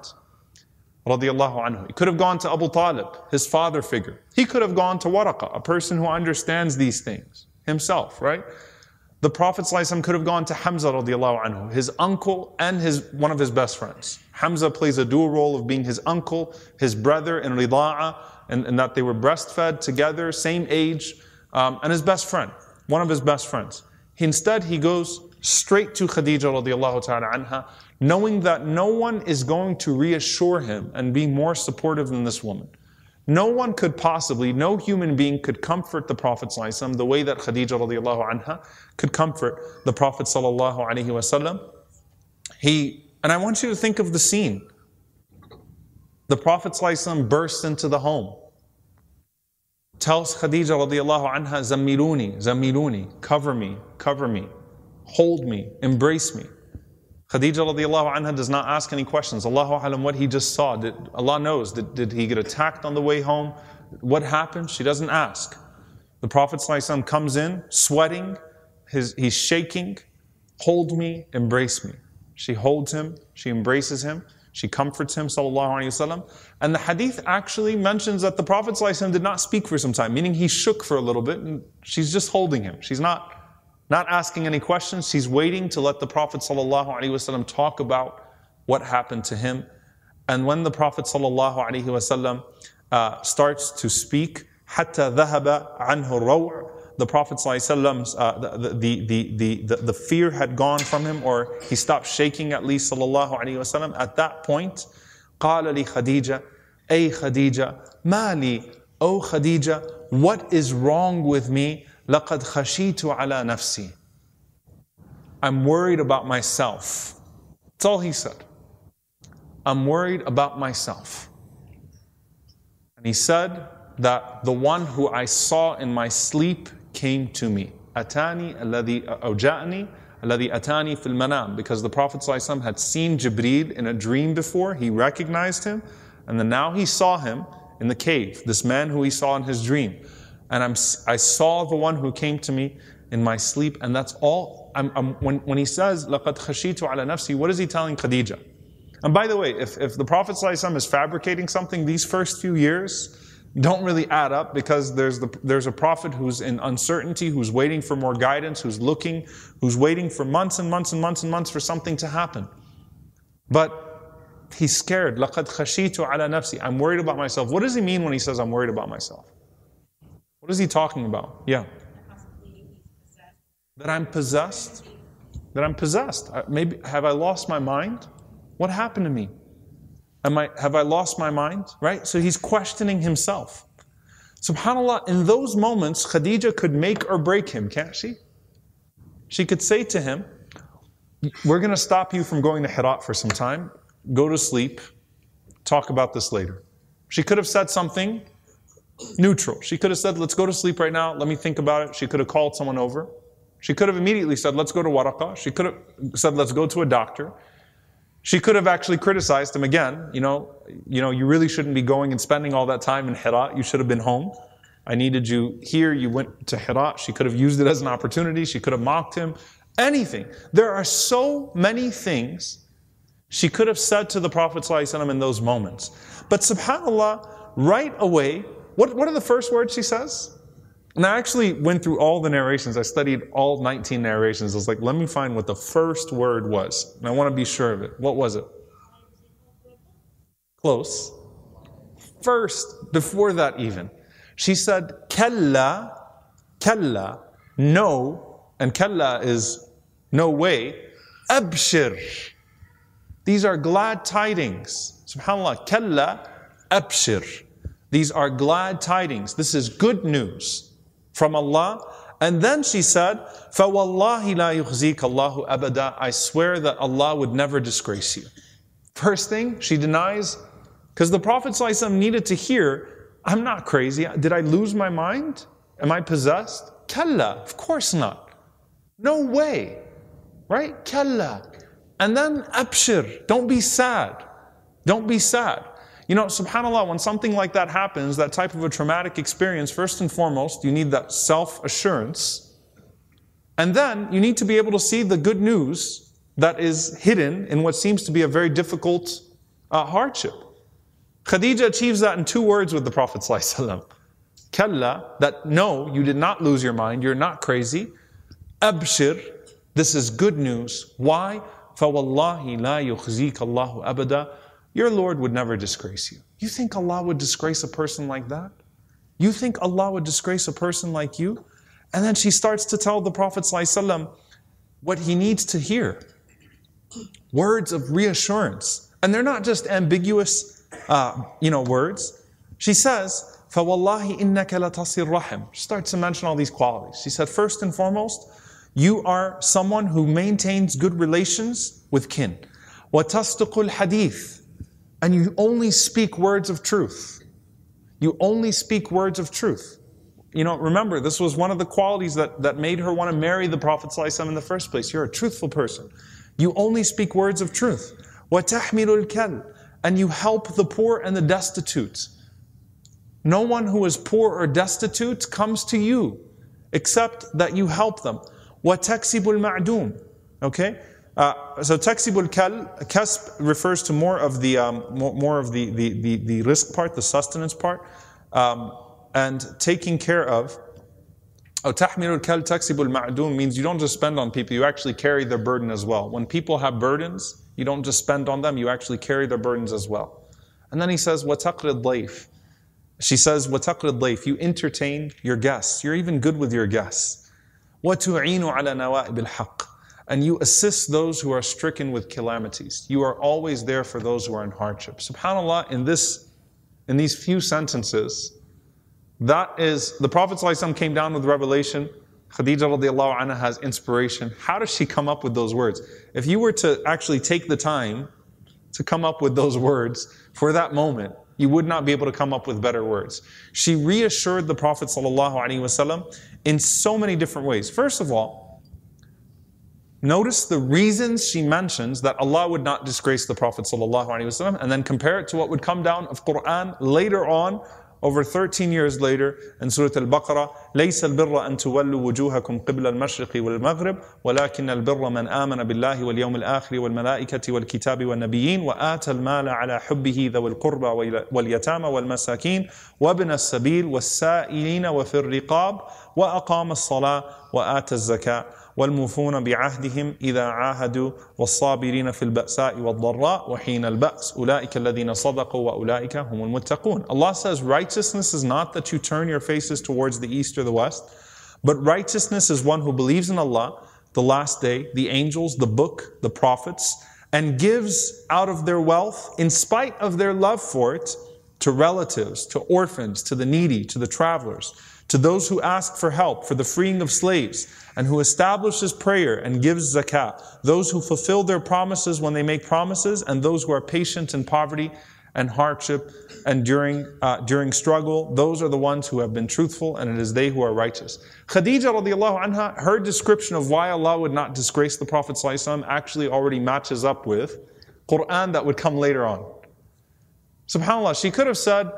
S1: Anhu. He could have gone to Abu Talib, his father figure. He could have gone to Waraqa, a person who understands these things himself, right? The Prophet ﷺ could have gone to Hamza radiallahu anhu, his uncle and his, one of his best friends. Hamza plays a dual role of being his uncle, his brother in rida'a, and, and that they were breastfed together, same age, um, and his best friend, one of his best friends. Instead, he goes straight to Khadija radiallahu ta'ala anha, knowing that no one is going to reassure him and be more supportive than this woman. No one could possibly, no human being could comfort the Prophet ﷺ the way that Khadija radiallahu anha could comfort the Prophet wasallam. He, and I want you to think of the scene. The Prophet ﷺ bursts into the home, tells Khadija radiallahu anha, Zammiluni, cover me, cover me, hold me, embrace me. Khadija radiallahu anha does not ask any questions. Allahu alam what he just saw. Did, Allah knows. Did, did he get attacked on the way home? What happened? She doesn't ask. The Prophet ﷺ comes in, sweating, his, he's shaking. Hold me, embrace me. She holds him, she embraces him, she comforts him, sallallahu alayhi wasallam. And the hadith actually mentions that the Prophet ﷺ did not speak for some time, meaning he shook for a little bit and she's just holding him. She's not not asking any questions. She's waiting to let the Prophet ﷺ talk about what happened to him. And when the Prophet ﷺ uh, starts to speak, حتى ذهب عنه الروع, the Prophet ﷺ, uh, the, the, the, the, the fear had gone from him, or he stopped shaking at least sallallahu alayhi wasallam. At that point, قال لي خديجة, أي خديجة, ما لي, O Khadija, what is wrong with me? لقد خشيت على نفسي. I'm worried about myself. That's all he said. I'm worried about myself. And he said that the one who I saw in my sleep came to me. أتاني الذي أو جاءني الذي أتاني في المنام because the Prophet ﷺ had seen Jibreel in a dream before. He recognized him, and then now he saw him in the cave. This man who he saw in his dream and I'm, I saw the one who came to me in my sleep, and that's all. I'm, I'm, when, when he says, لَقَدْ خَشِيتُ عَلَى نَفْسِي, what is he telling Khadija? And by the way, if, if the Prophet ﷺ is fabricating something, these first few years don't really add up because there's, the, there's a prophet who's in uncertainty, who's waiting for more guidance, who's looking, who's waiting for months and months and months and months for something to happen. But he's scared. لَقَدْ خَشِيتُ عَلَى نَفْسِي I'm worried about myself. What does he mean when he says, I'm worried about myself? What is he talking about? Yeah. That I'm possessed? That I'm possessed. Maybe have I lost my mind? What happened to me? Am I have I lost my mind? Right? So he's questioning himself. SubhanAllah, in those moments, Khadija could make or break him, can't she? She could say to him, We're going to stop you from going to Hirat for some time. Go to sleep. Talk about this later. She could have said something neutral. She could have said, let's go to sleep right now. Let me think about it. She could have called someone over. She could have immediately said, let's go to Waraqa. She could have said, let's go to a doctor. She could have actually criticized him again. You know, you know, you really shouldn't be going and spending all that time in Hira. You should have been home. I needed you here. You went to Hira. She could have used it as an opportunity. She could have mocked him. Anything. There are so many things she could have said to the Prophet ﷺ in those moments. But subhanAllah, right away, what, what are the first words she says? And I actually went through all the narrations. I studied all 19 narrations. I was like, let me find what the first word was. And I want to be sure of it. What was it? Close. First, before that even, she said, Kalla, Kalla, no, and Kalla is no way, Abshir. These are glad tidings. SubhanAllah, Kalla, Abshir. These are glad tidings. This is good news from Allah. And then she said, فَوَاللَّهِ لَا يُخْزِيكَ اللَّهُ أَبَدًا I swear that Allah would never disgrace you. First thing, she denies, because the Prophet ﷺ needed to hear, I'm not crazy. Did I lose my mind? Am I possessed? Kalla, of course not. No way. Right? Kalla. And then abshir, don't be sad. Don't be sad. You know, subhanAllah, when something like that happens, that type of a traumatic experience, first and foremost, you need that self assurance. And then you need to be able to see the good news that is hidden in what seems to be a very difficult uh, hardship. Khadija achieves that in two words with the Prophet. Kalla, that no, you did not lose your mind, you're not crazy. Abshir, this is good news. Why? فَوَاللَّهِ لَا يُخْزِيكَ اللَّهُ أَبَدًا Your Lord would never disgrace you. You think Allah would disgrace a person like that? You think Allah would disgrace a person like you? And then she starts to tell the Prophet ﷺ what he needs to hear. Words of reassurance. And they're not just ambiguous, uh, you know, words. She says, فَوَاللَّهِ إِنَّكَ لَتَصِرْ رَحِمْ She starts to mention all these qualities. She said, first and foremost, you are someone who maintains good relations with kin. وَتَصْدِقُ الْحَدِيث And you only speak words of truth. You only speak words of truth. You know, remember, this was one of the qualities that, that made her want to marry the Prophet ﷺ in the first place. You're a truthful person. You only speak words of truth. وَتَحْمِلُ الْكَلْ And you help the poor and the destitute. No one who is poor or destitute comes to you except that you help them. وَتَكْسِبُ الْمَعْدُومِ Okay? Uh, so taksibul kal, kasb refers to more of the um, more, of the, the, the the rizq part, the sustenance part, um, and taking care of. Oh, tahmirul kal taksibul ma'dun means you don't just spend on people; you actually carry their burden as well. When people have burdens, you don't just spend on them; you actually carry their burdens as well. And then he says, wataqrid layf. She says, wataqrid layf. You entertain your guests. You're even good with your guests. Watu'inu ala nawa'ib al-haqq and you assist those who are stricken with calamities. You are always there for those who are in hardship. SubhanAllah, in this, in these few sentences, that is, the Prophet came down with revelation. Khadija radiallahu anha has inspiration. How does she come up with those words? If you were to actually take the time to come up with those words for that moment, you would not be able to come up with better words. She reassured the Prophet in so many different ways. First of all, notice the reasons she mentions that Allah would not disgrace the Prophet ﷺ and then compare it to what would come down of Quran later on over 13 years later in Surah Al-Baqarah, ليس البر أن تولوا وجوهكم قبل المشرق والمغرب ولكن البر من آمن بالله واليوم الآخر والملائكة والكتاب والنبيين وآتى المال على حبه ذوي القربى واليتامى والمساكين وابن السبيل والسائلين وفي الرقاب وأقام الصلاة وآتى الزكاة والموفون بعهدهم إذا عاهدوا والصابرين في البأساء والضراء وحين البأس أولئك الذين صدقوا وأولئك هم المتقون Allah says righteousness is not that you turn your faces towards the east or the west but righteousness is one who believes in Allah the last day the angels the book the prophets and gives out of their wealth in spite of their love for it to relatives to orphans to the needy to the travelers to those who ask for help for the freeing of slaves and who establishes prayer and gives zakat, those who fulfill their promises when they make promises, and those who are patient in poverty and hardship and during, uh, during struggle, those are the ones who have been truthful, and it is they who are righteous. Khadija radiallahu anha, her description of why Allah would not disgrace the Prophet actually already matches up with Quran that would come later on. SubhanAllah, she could have said,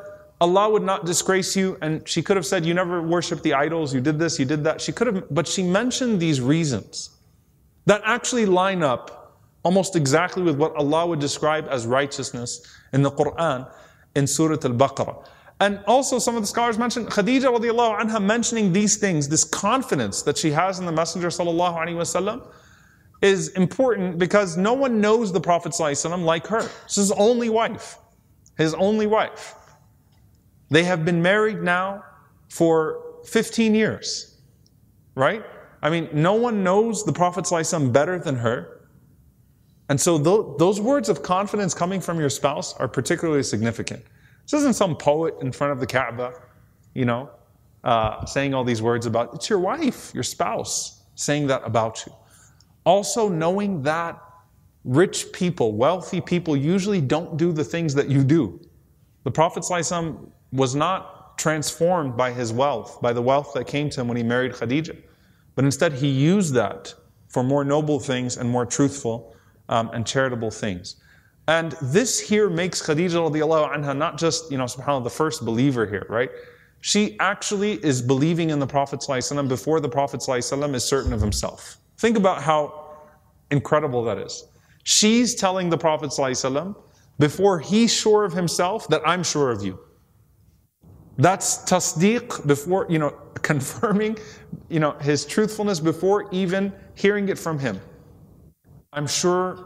S1: Allah would not disgrace you. And she could have said, You never worship the idols, you did this, you did that. She could have, but she mentioned these reasons that actually line up almost exactly with what Allah would describe as righteousness in the Quran in Surah Al Baqarah. And also, some of the scholars mentioned Khadija radiallahu anha mentioning these things, this confidence that she has in the Messenger sallallahu alaihi wasallam is important because no one knows the Prophet like her. It's his only wife. His only wife. They have been married now for 15 years, right? I mean, no one knows the Prophet ﷺ better than her. And so th- those words of confidence coming from your spouse are particularly significant. This isn't some poet in front of the Kaaba, you know, uh, saying all these words about it's your wife, your spouse, saying that about you. Also, knowing that rich people, wealthy people, usually don't do the things that you do. The Prophet was not transformed by his wealth, by the wealth that came to him when he married Khadijah. But instead, he used that for more noble things and more truthful um, and charitable things. And this here makes Khadijah radiallahu anha not just, you know, subhanAllah, the first believer here, right? She actually is believing in the Prophet ﷺ before the Prophet ﷺ is certain of himself. Think about how incredible that is. She's telling the Prophet ﷺ before he's sure of himself that I'm sure of you. That's tasdeeq before, you know, confirming, you know, his truthfulness before even hearing it from him. I'm sure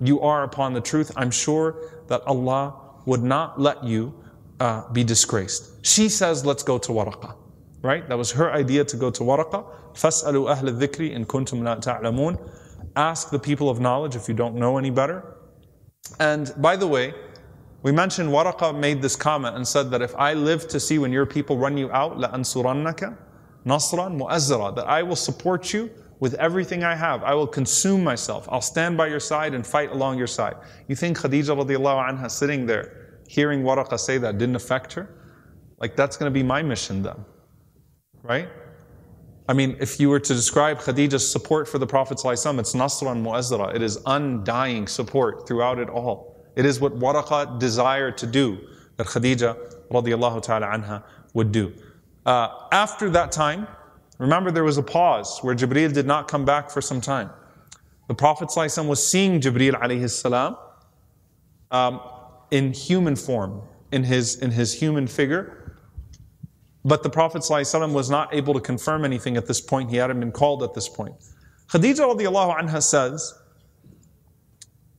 S1: you are upon the truth. I'm sure that Allah would not let you uh, be disgraced. She says, let's go to Waraqa. Right? That was her idea to go to Waraqa. فَاسْأَلُوا أَهْلَ الذِّكْرِ إِن كُنْتُمْ لَا تَعْلَمُونَ Ask the people of knowledge if you don't know any better. And by the way, we mentioned Waraqa made this comment and said that if I live to see when your people run you out, لَأَنْصُرَنَّكَ نَصْرًا مُؤَزَّرًا That I will support you with everything I have. I will consume myself. I'll stand by your side and fight along your side. You think Khadija radiallahu anha sitting there, hearing Waraqa say that didn't affect her? Like that's going to be my mission then. Right? I mean, if you were to describe Khadija's support for the Prophet ﷺ, it's nasran mu'azzara. It is undying support throughout it all. It is what Waraqa desired to do, that Khadija radiallahu ta'ala anha would do. Uh, after that time, remember there was a pause where Jibreel did not come back for some time. The Prophet was seeing Jibreel alayhi salam um, in human form, in his, in his human figure. But the Prophet was not able to confirm anything at this point. He hadn't been called at this point. Khadija radiallahu anha says,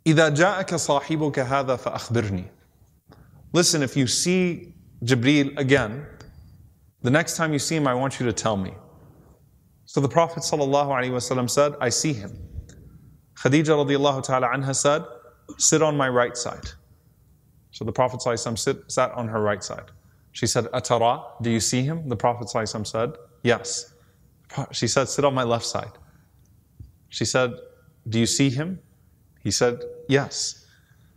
S1: إِذَا جَاءَكَ صَاحِبُكَ هَذَا فَأَخْبِرْنِي Listen, if you see Jibreel again, the next time you see him, I want you to tell me. So the Prophet ﷺ said, I see him. Khadija radiallahu ta'ala anha said, sit on my right side. So the Prophet ﷺ sat on her right side. She said, Atara, do you see him? The Prophet ﷺ said, Yes. She said, Sit on my left side. She said, Do you see him? He said, Yes.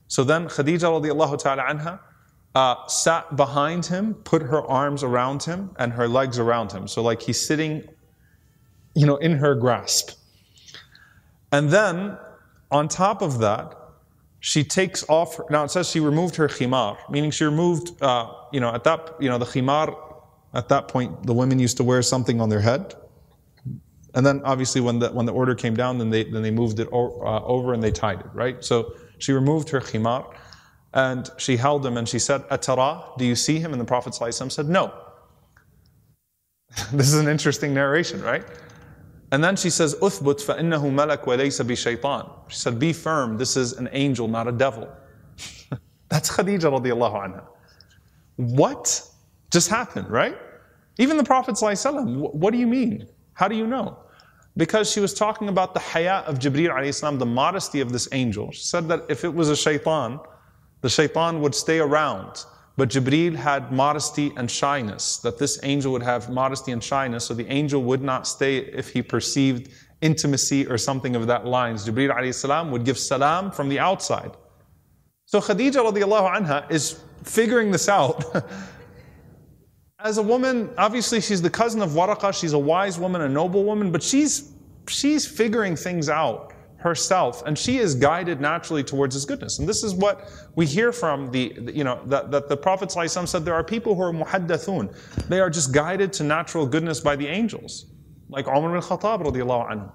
S1: So then Khadija ta'ala anha uh, sat behind him, put her arms around him and her legs around him. So like he's sitting, you know, in her grasp. And then on top of that, she takes off, now it says she removed her khimar, meaning she removed, uh, you know, at that, you know, the khimar, at that point, the women used to wear something on their head. And then obviously when the, when the order came down, then they, then they moved it o- uh, over and they tied it, right? So she removed her khimar and she held him and she said, Atara, do you see him? And the Prophet said, no. this is an interesting narration, right? And then she says, Uthbut فَإِنَّهُ مَلَكْ وَلَيْسَ بِشَيْطَانٍ. She said, be firm, this is an angel, not a devil. That's Khadija radiallahu anha. What just happened, right? Even the Prophet ﷺ, what do you mean? How do you know? Because she was talking about the haya of Jibreel alayhi the modesty of this angel. She said that if it was a shaitan, the shaitan would stay around but Jibreel had modesty and shyness, that this angel would have modesty and shyness, so the angel would not stay if he perceived intimacy or something of that lines. Jibreel alayhi salam would give salam from the outside. So Khadija radiallahu anha is figuring this out. As a woman, obviously she's the cousin of Waraqa, she's a wise woman, a noble woman, but she's she's figuring things out herself, and she is guided naturally towards His goodness. And this is what we hear from the, you know, that, that the Prophet said there are people who are muhaddathun. They are just guided to natural goodness by the angels, like Umar bin Khattab anhu.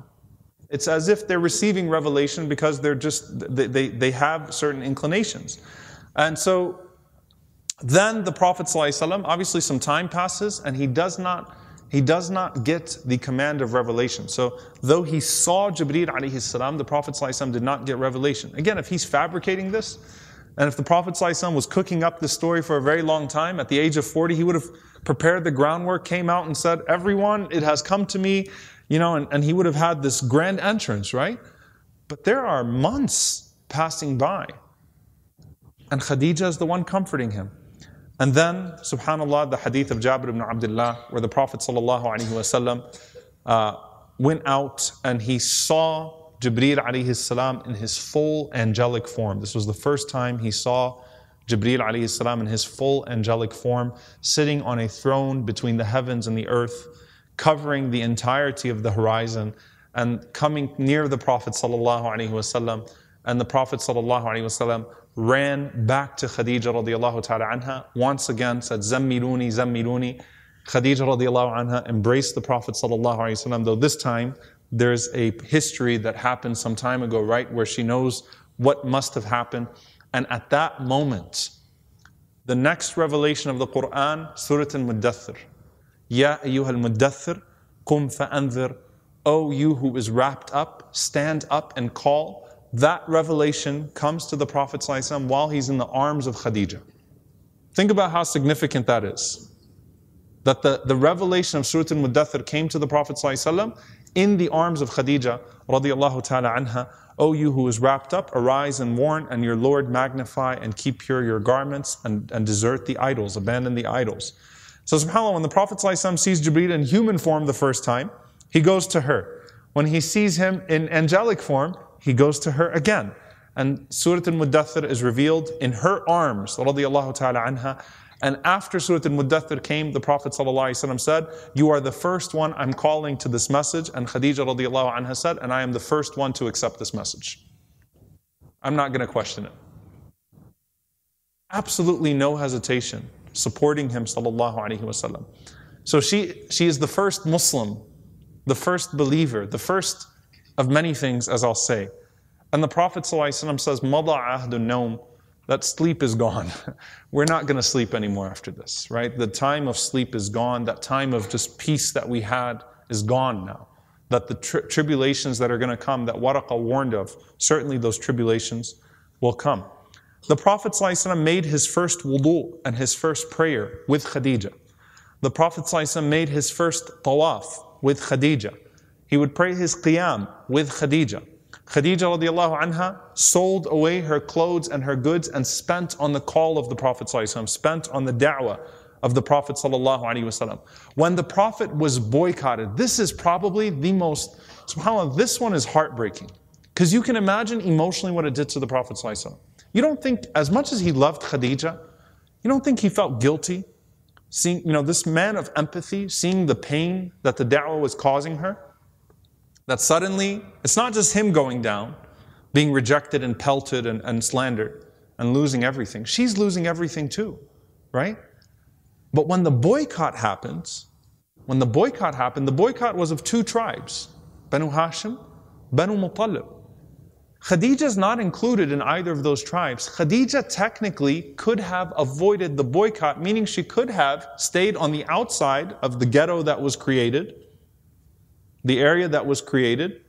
S1: It's as if they're receiving revelation because they're just, they, they, they have certain inclinations. And so then the Prophet ﷺ, obviously some time passes and he does not he does not get the command of revelation. So, though he saw Jibreel alayhi salam, the Prophet ﷺ did not get revelation. Again, if he's fabricating this, and if the Prophet ﷺ was cooking up this story for a very long time, at the age of 40, he would have prepared the groundwork, came out and said, Everyone, it has come to me, you know, and, and he would have had this grand entrance, right? But there are months passing by. And Khadija is the one comforting him. And then, subhanAllah, the hadith of Jabir ibn Abdullah, where the Prophet wasallam, uh, went out and he saw Jibreel alayhi salam in his full angelic form. This was the first time he saw Jibreel alayhi salam in his full angelic form, sitting on a throne between the heavens and the earth, covering the entirety of the horizon, and coming near the Prophet sallallahu wasallam. And the Prophet sallallahu wasallam ran back to Khadija radiallahu ta'ala anha, once again said, Zammiluni, Zammiluni. Khadija radiallahu anha embraced the Prophet sallallahu alayhi wasallam, though this time there's a history that happened some time ago, right, where she knows what must have happened. And at that moment, the next revelation of the Quran, Surah Al-Muddathir. Ya ayyuha al-muddathir, qum fa'anzir. O oh, you who is wrapped up, stand up and call That revelation comes to the Prophet ﷺ while he's in the arms of Khadijah. Think about how significant that is. That the, the revelation of Surah Al-Muddathir came to the Prophet ﷺ in the arms of Khadijah radiallahu ta'ala anha. O you who is wrapped up, arise and warn, and your Lord magnify and keep pure your garments and, and desert the idols, abandon the idols. So subhanAllah, when the Prophet ﷺ sees Jibreel in human form the first time, he goes to her. When he sees him in angelic form, he goes to her again. And Surah Al-Muddathir is revealed in her arms, ta'ala anha. And after Surah Al-Muddathir came, the Prophet ﷺ said, You are the first one I'm calling to this message. And Khadija radiallahu anha said, And I am the first one to accept this message. I'm not going to question it. Absolutely no hesitation supporting him sallallahu wasallam. So she, she is the first Muslim, the first believer, the first of many things, as I'll say. And the Prophet ﷺ says, Mada ahdun naum, that sleep is gone. We're not going to sleep anymore after this, right? The time of sleep is gone. That time of just peace that we had is gone now. That the tri- tribulations that are going to come, that Waraqa warned of, certainly those tribulations will come. The Prophet ﷺ made his first wudu and his first prayer with Khadija. The Prophet ﷺ made his first tawaf with Khadija. He would pray his qiyam with Khadija. Khadija radiallahu anha sold away her clothes and her goods and spent on the call of the Prophet ﷺ, spent on the da'wah of the Prophet ﷺ. When the Prophet was boycotted, this is probably the most, subhanAllah, this one is heartbreaking. Because you can imagine emotionally what it did to the Prophet ﷺ. You don't think, as much as he loved Khadija, you don't think he felt guilty? Seeing, you know, this man of empathy, seeing the pain that the da'wah was causing her, that suddenly it's not just him going down, being rejected and pelted and, and slandered and losing everything. She's losing everything too, right? But when the boycott happens, when the boycott happened, the boycott was of two tribes Banu Hashim, Banu Muttalib. Khadija is not included in either of those tribes. Khadija technically could have avoided the boycott, meaning she could have stayed on the outside of the ghetto that was created, the area that was created,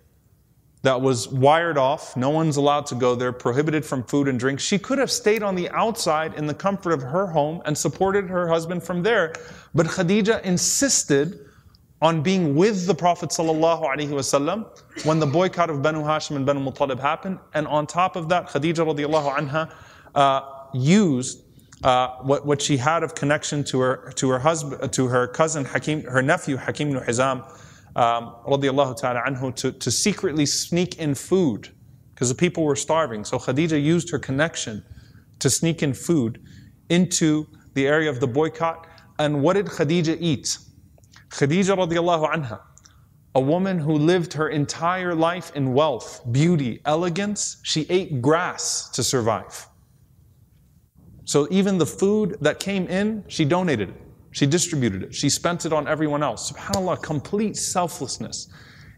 S1: that was wired off. No one's allowed to go there, prohibited from food and drink. She could have stayed on the outside in the comfort of her home and supported her husband from there. But Khadija insisted on being with the Prophet ﷺ when the boycott of Banu Hashim and Banu Muttalib happened. And on top of that, Khadija radiallahu anha uh, used uh, what, what she had of connection to her to her husband to her cousin Hakim, her nephew Hakim ibn Hizam, um, radiallahu ta'ala anhu, to, to secretly sneak in food because the people were starving. So Khadija used her connection to sneak in food into the area of the boycott. And what did Khadija eat? Khadija radiallahu anha, a woman who lived her entire life in wealth, beauty, elegance, she ate grass to survive. So even the food that came in, she donated it. She distributed it. She spent it on everyone else. SubhanAllah, complete selflessness.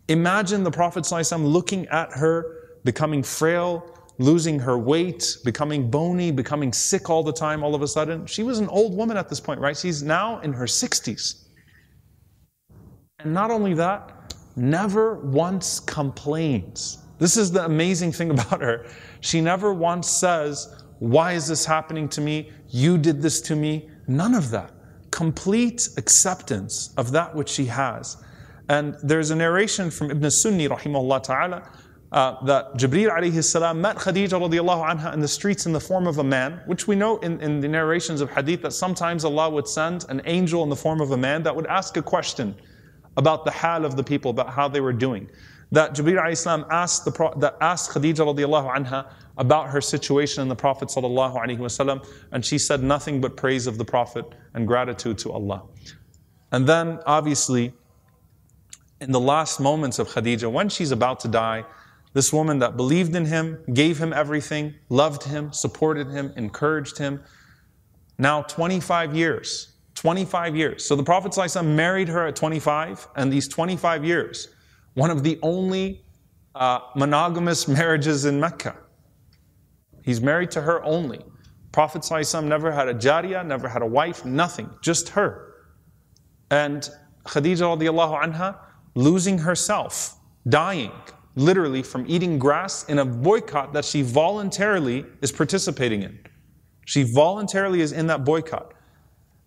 S1: Imagine the Prophet ﷺ looking at her, becoming frail, losing her weight, becoming bony, becoming sick all the time all of a sudden. She was an old woman at this point, right? She's now in her 60s. And not only that, never once complains. This is the amazing thing about her. She never once says, Why is this happening to me? You did this to me. None of that. Complete acceptance of that which she has. And there's a narration from Ibn Sunni, rahimahullah ta'ala, uh, that Jibreel alayhi salam met Khadija radiallahu anha in the streets in the form of a man, which we know in, in the narrations of hadith that sometimes Allah would send an angel in the form of a man that would ask a question about the hal of the people, about how they were doing. That Jibreel Islam asked, the, that asked Khadija radiallahu anha about her situation in the Prophet sallallahu alaihi wasallam, and she said nothing but praise of the Prophet and gratitude to Allah. And then, obviously, in the last moments of Khadija, when she's about to die, this woman that believed in him, gave him everything, loved him, supported him, encouraged him, now 25 years 25 years. So the Prophet married her at 25, and these 25 years, one of the only uh, monogamous marriages in Mecca. He's married to her only. Prophet ﷺ never had a jariyah, never had a wife, nothing, just her. And Khadija losing herself, dying, literally from eating grass in a boycott that she voluntarily is participating in. She voluntarily is in that boycott.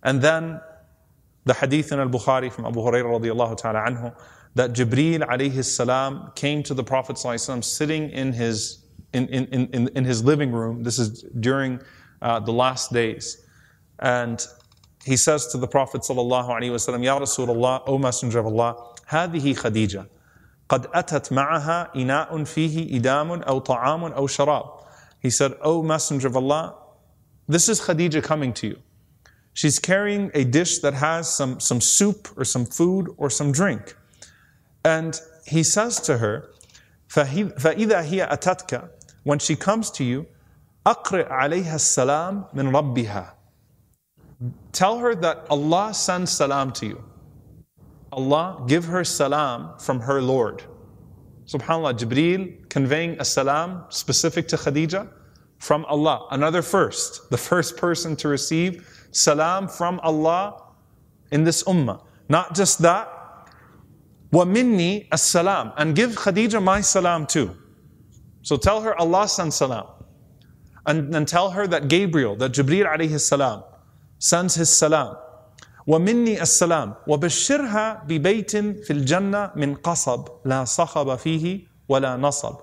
S1: And then the hadith in al-Bukhari from Abu Hurairah radiallahu ta'ala anhu, that Jibreel alayhi salam came to the Prophet sitting in his, in, in, in, in his living room. This is during uh, the last days. And he says to the Prophet sallallahu alaihi wasallam, Ya Rasulullah, O Messenger of Allah, هذه خديجة قد أتت معها إناء فيه إدام أو طعام أو شراب. He said, O Messenger of Allah, this is Khadija coming to you. She's carrying a dish that has some, some soup or some food or some drink. And he says to her, فَإِذَا هِيَ أَتَتْكَ When she comes to you, أَقْرِئْ عَلَيْهَا السَّلَامِ مِنْ رَبِّهَا Tell her that Allah sends salam to you. Allah give her salam from her Lord. SubhanAllah, Jibreel conveying a salam specific to Khadija from Allah. Another first, the first person to receive salam from Allah in this ummah. Not just that, وَمِنِّي السَّلَامِ And give Khadija my salam too. So tell her Allah sends salam. And then tell her that Gabriel, that Jibreel alayhi salam, sends his salam. ومني السلام وبشرها ببيت في الجنة من قصب لا صخب فيه ولا نصب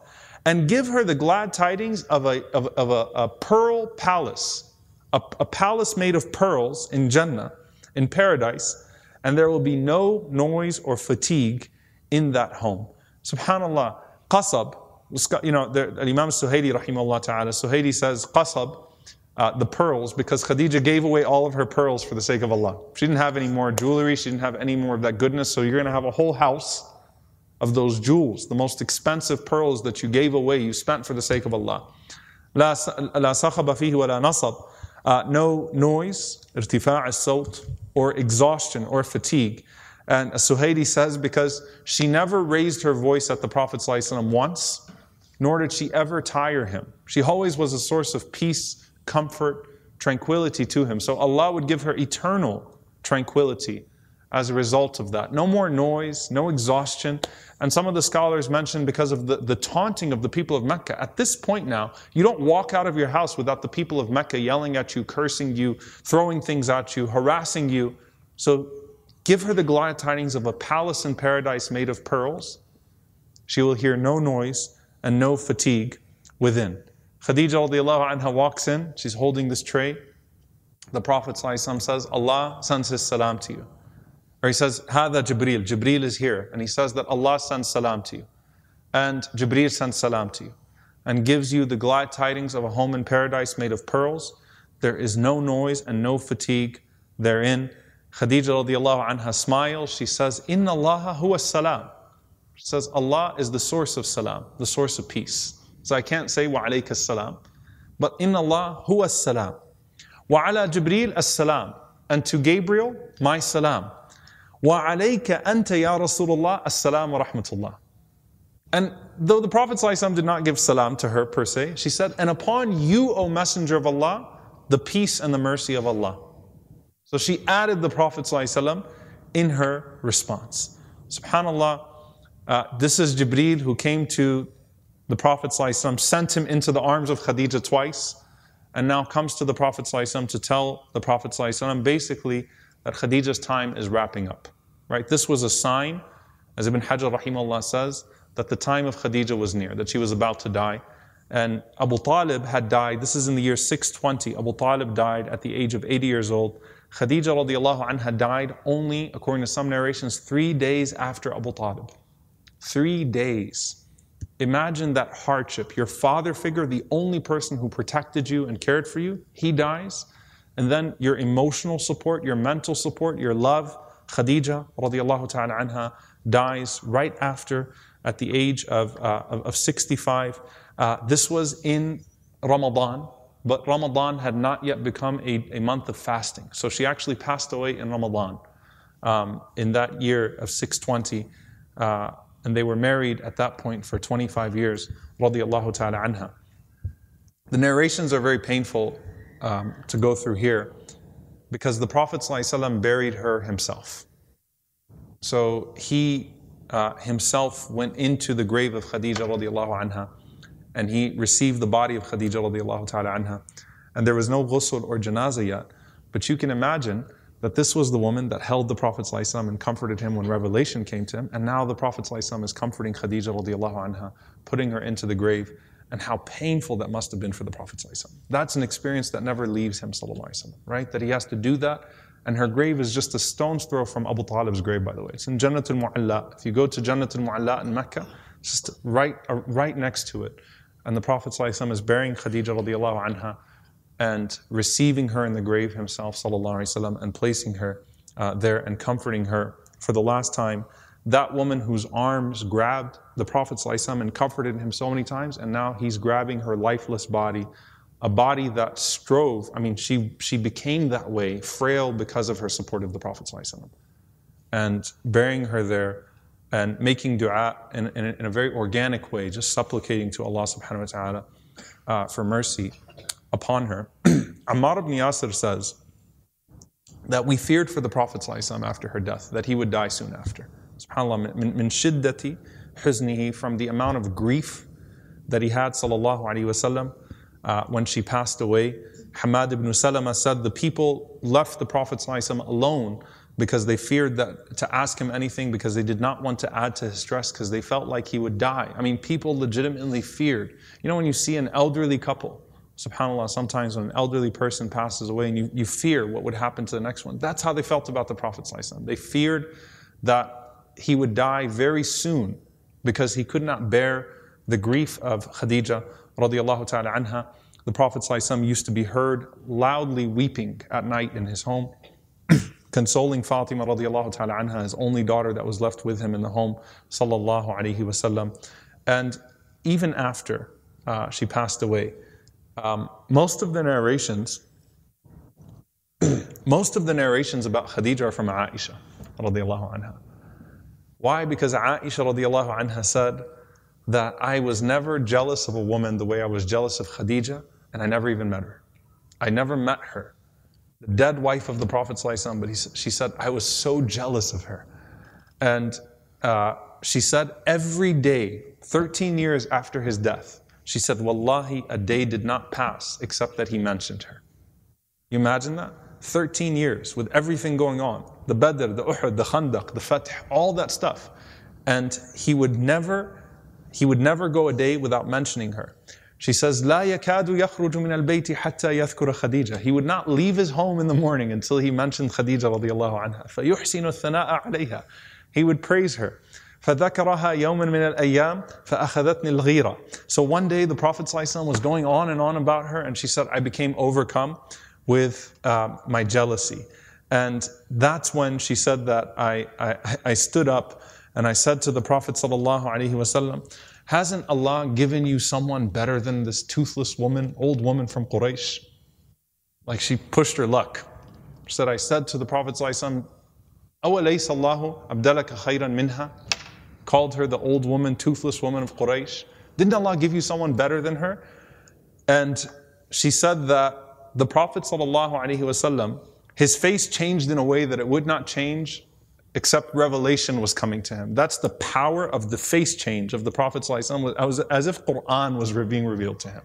S1: and give her the glad tidings of a, of, of a, a pearl palace a, a palace made of pearls in Jannah in paradise and there will be no noise or fatigue in that home. Subhanallah, qasab, you know, the, Imam Suhaili rahimahullah ta'ala, Suhaili says qasab, uh, the pearls, because Khadija gave away all of her pearls for the sake of Allah. She didn't have any more jewelry, she didn't have any more of that goodness, so you're going to have a whole house of those jewels, the most expensive pearls that you gave away, you spent for the sake of Allah. لا صخب فيه ولا نصب. Uh, no noise, ارتفاع الصوت, or exhaustion or fatigue. And Suhaili says because she never raised her voice at the Prophet ﷺ once, nor did she ever tire him. She always was a source of peace, comfort, tranquility to him. So Allah would give her eternal tranquility as a result of that. No more noise, no exhaustion. And some of the scholars mentioned because of the, the taunting of the people of Mecca. At this point now, you don't walk out of your house without the people of Mecca yelling at you, cursing you, throwing things at you, harassing you. So give her the glad tidings of a palace in paradise made of pearls. She will hear no noise and no fatigue within. Khadija anha walks in, she's holding this tray. The Prophet says, Allah sends his salam to you. Or he says, Hada Jibreel, Jibreel is here. And he says that Allah sends salam to you. And Jibreel sends salam to you. And gives you the glad tidings of a home in paradise made of pearls. There is no noise and no fatigue therein. Khadija radiallahu anha smiles. She says, Inna Allah huwa salam. She says, Allah is the source of salam, the source of peace. So I can't say wa alayka salam. But inna Allah huwa salam. Wa ala Jibreel as salam. And to Gabriel, my salam. وَعَلَيْكَ أَنْتَ يَا رَسُولُ اللَّهِ السَّلَامُ وَرَحْمَةُ اللَّهِ And though the Prophet ﷺ did not give salam to her per se, she said, And upon you, O Messenger of Allah, the peace and the mercy of Allah. So she added the Prophet ﷺ in her response. SubhanAllah, uh, this is Jibreel who came to the Prophet ﷺ, sent him into the arms of Khadija twice, and now comes to the Prophet ﷺ to tell the Prophet ﷺ basically that Khadija's time is wrapping up. Right? This was a sign, as Ibn Hajar rahimahullah says, that the time of Khadija was near, that she was about to die. And Abu Talib had died, this is in the year 620. Abu Talib died at the age of 80 years old. Khadija radiallahu anha died only, according to some narrations, three days after Abu Talib. Three days. Imagine that hardship. Your father figure, the only person who protected you and cared for you, he dies. And then your emotional support, your mental support, your love. Khadija ta'ala anha dies right after at the age of, uh, of 65. Uh, this was in Ramadan, but Ramadan had not yet become a, a month of fasting. So she actually passed away in Ramadan um, in that year of 620. Uh, and they were married at that point for 25 years, ta'ala anha. The narrations are very painful um, to go through here because the Prophet ﷺ buried her himself. So he uh, himself went into the grave of Khadija radiallahu anha and he received the body of Khadija radiallahu ta'ala anha. And there was no ghusl or janazah yet. But you can imagine that this was the woman that held the Prophet ﷺ and comforted him when revelation came to him. And now the Prophet ﷺ is comforting Khadija radiallahu anha, putting her into the grave and how painful that must have been for the Prophet. That's an experience that never leaves him, right? That he has to do that. And her grave is just a stone's throw from Abu Talib's grave, by the way. It's in Jannatul Mu'alla. If you go to Jannatul Mu'alla in Mecca, it's just right, uh, right next to it. And the Prophet is burying Khadija radiallahu anha and receiving her in the grave himself, وسلم, and placing her uh, there and comforting her for the last time that woman whose arms grabbed the Prophet ﷺ and comforted him so many times, and now he's grabbing her lifeless body, a body that strove. I mean, she, she became that way, frail because of her support of the Prophet ﷺ. And burying her there and making dua in, in, in, a very organic way, just supplicating to Allah subhanahu wa ta'ala uh, for mercy upon her. Ammar ibn Yasir says that we feared for the Prophet ﷺ after her death, that he would die soon after subhanAllah, min, min shiddati huznihi, from the amount of grief that he had, sallallahu alayhi wasallam, uh, when she passed away. Hammad ibn Salama said the people left the Prophet alone because they feared that to ask him anything because they did not want to add to his stress because they felt like he would die. I mean, people legitimately feared. You know, when you see an elderly couple, subhanAllah, sometimes when an elderly person passes away and you, you fear what would happen to the next one, that's how they felt about the Prophet. They feared that he would die very soon because he could not bear the grief of Khadija radiallahu ta'ala anha. The Prophet used to be heard loudly weeping at night in his home, consoling Fatima radiallahu ta'ala anha, his only daughter that was left with him in the home, sallallahu alayhi wasallam. And even after uh, she passed away, um, most of the narrations, most of the narrations about Khadija are from Aisha radiallahu anha. Why? Because Aisha radiallahu anha said that I was never jealous of a woman the way I was jealous of Khadija, and I never even met her. I never met her. The dead wife of the Prophet, but he, she said, I was so jealous of her. And uh, she said, every day, 13 years after his death, she said, Wallahi, a day did not pass except that he mentioned her. You imagine that? 13 years with everything going on the Badr, the Uhud, the Khandaq, the Fath, all that stuff. And he would never, he would never go a day without mentioning her. She says, لا يكاد يخرج من البيت حتى يذكر خديجة. He would not leave his home in the morning until he mentioned Khadija رضي الله عنها. فيحسن الثناء عليها. He would praise her. فذكرها يوما من الأيام فأخذتني الغيرة. So one day the Prophet ﷺ was going on and on about her and she said, I became overcome with uh, my jealousy. And that's when she said that I, I, I stood up and I said to the Prophet sallallahu alaihi wasallam, hasn't Allah given you someone better than this toothless woman, old woman from Quraysh? Like she pushed her luck. She said, I said to the Prophet sallallahu alaihi wasallam, called her the old woman, toothless woman of Quraysh. Didn't Allah give you someone better than her? And she said that the Prophet sallallahu alaihi wasallam his face changed in a way that it would not change except revelation was coming to him. That's the power of the face change of the Prophet was as if Quran was being revealed to him.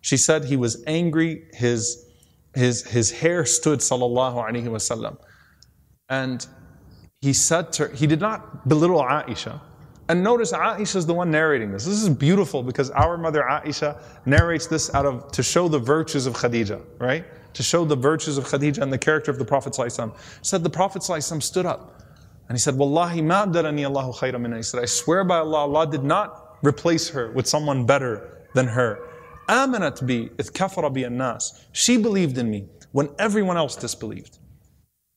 S1: She said he was angry, his, his, his hair stood, sallallahu alaihi wasallam. And he said to her, he did not belittle Aisha. And notice Aisha is the one narrating this. This is beautiful because our mother Aisha narrates this out of to show the virtues of Khadija, right? To show the virtues of Khadija and the character of the Prophet Said the Prophet stood up and he said, Wallahi ma Allahu khayra min He said, I swear by Allah, Allah did not replace her with someone better than her. Amanat bi ith kafara bi nas. She believed in me when everyone else disbelieved.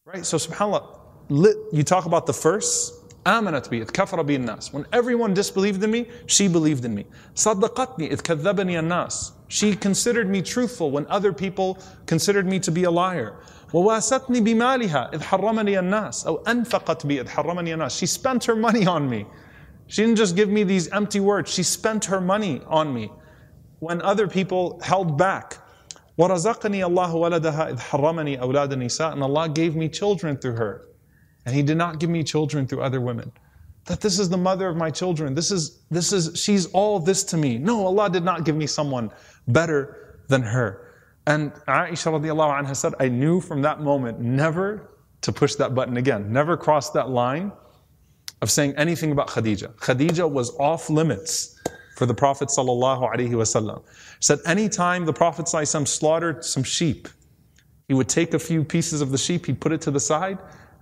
S1: Right? So subhanAllah, you talk about the first آمنت بي إذ كفر بي الناس. When everyone disbelieved in me, she believed in me. صدقتني إذ كذبني الناس. She considered me truthful when other people considered me to be a liar. وواستني بمالها إذ حرمني الناس أو أنفقت بي إذ حرمني الناس. She spent her money on me. She didn't just give me these empty words. She spent her money on me when other people held back. وَرَزَقَنِي اللَّهُ وَلَدَهَا إِذْ حَرَّمَنِي أَوْلَادَ النِّسَاءِ And Allah gave me children through her. And He did not give me children through other women. That this is the mother of my children. This is, this is, she's all this to me. No, Allah did not give me someone better than her. And Aisha radiallahu anha said, I knew from that moment never to push that button again, never cross that line of saying anything about Khadija. Khadija was off limits for the Prophet sallallahu alaihi wasallam. Said anytime the Prophet sallallahu slaughtered some sheep, he would take a few pieces of the sheep, he'd put it to the side,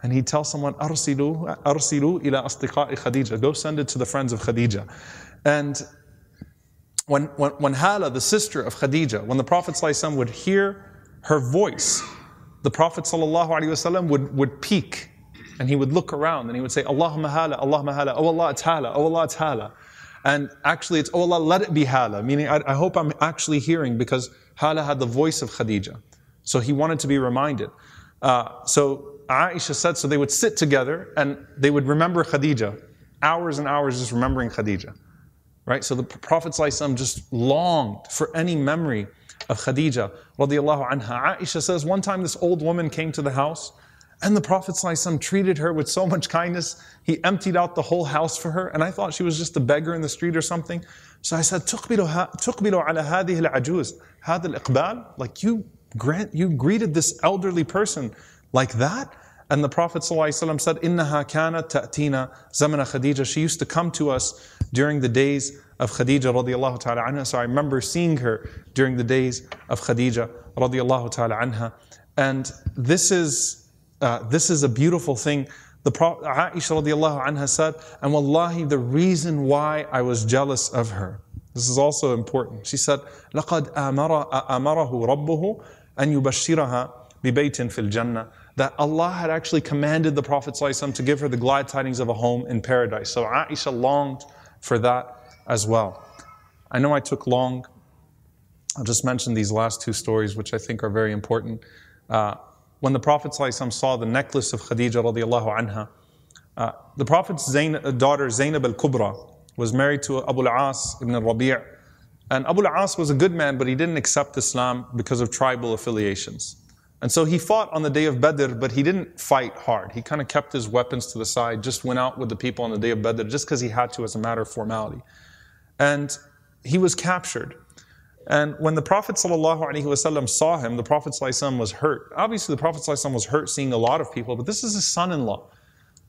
S1: and he'd tell someone, "Arsilu, arsilu ila astiqa'i Khadija." Go send it to the friends of Khadija. And when, when, when Hala, the sister of Khadija, when the Prophet ﷺ would hear her voice, the Prophet ﷺ would, would peek and he would look around and he would say, Allahumma hala, Allahumma hala, oh Allah, it's hala, oh Allah, it's hala. And actually, it's, oh Allah, let it be hala, meaning I, I hope I'm actually hearing because hala had the voice of Khadija. So he wanted to be reminded. Uh, so Aisha said, so they would sit together and they would remember Khadija, hours and hours just remembering Khadija. Right? So the Prophet ﷺ just longed for any memory of Khadija radiallahu anha. Aisha says, one time this old woman came to the house and the Prophet ﷺ treated her with so much kindness. He emptied out the whole house for her. And I thought she was just a beggar in the street or something. So I said, تقبل على هذه العجوز هذا الإقبال Like you grant, you greeted this elderly person like that? And the Prophet ﷺ said, إنها كانت تأتينا زمن خديجة. She used to come to us during the days of Khadija radiallahu ta'ala anha. So I remember seeing her during the days of Khadija radiallahu ta'ala anha. And this is, uh, this is a beautiful thing. The Prophet, Aisha radiallahu anha said, and wallahi, the reason why I was jealous of her. This is also important. She said, لَقَدْ أَمَرَهُ رَبُّهُ أَن يُبَشِّرَهَا بِبَيْتٍ فِي الْجَنَّةِ that Allah had actually commanded the Prophet ﷺ to give her the glad tidings of a home in paradise. So Aisha longed for that as well. I know I took long. I'll just mention these last two stories, which I think are very important. Uh, when the Prophet ﷺ saw the necklace of Khadija radiallahu anha, uh, the Prophet's Zayn- daughter Zainab al-Kubra was married to Abu al-As ibn al-Rabi' and Abu al-As was a good man, but he didn't accept Islam because of tribal affiliations. And so he fought on the day of Badr, but he didn't fight hard. He kind of kept his weapons to the side, just went out with the people on the day of Badr just because he had to as a matter of formality. And he was captured. And when the Prophet ﷺ saw him, the Prophet ﷺ was hurt. Obviously, the Prophet ﷺ was hurt seeing a lot of people, but this is his son in law.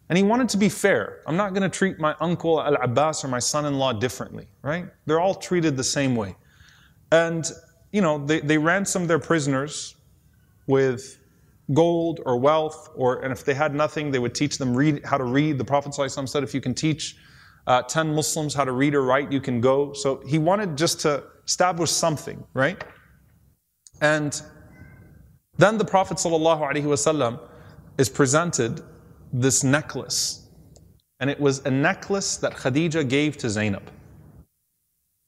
S1: And he wanted to be fair. I'm not going to treat my uncle Al Abbas or my son in law differently, right? They're all treated the same way. And, you know, they, they ransomed their prisoners with gold or wealth, or and if they had nothing, they would teach them read how to read. The Prophet ﷺ said, if you can teach uh, 10 Muslims how to read or write, you can go. So he wanted just to establish something, right? And then the Prophet ﷺ is presented this necklace. And it was a necklace that Khadija gave to Zainab.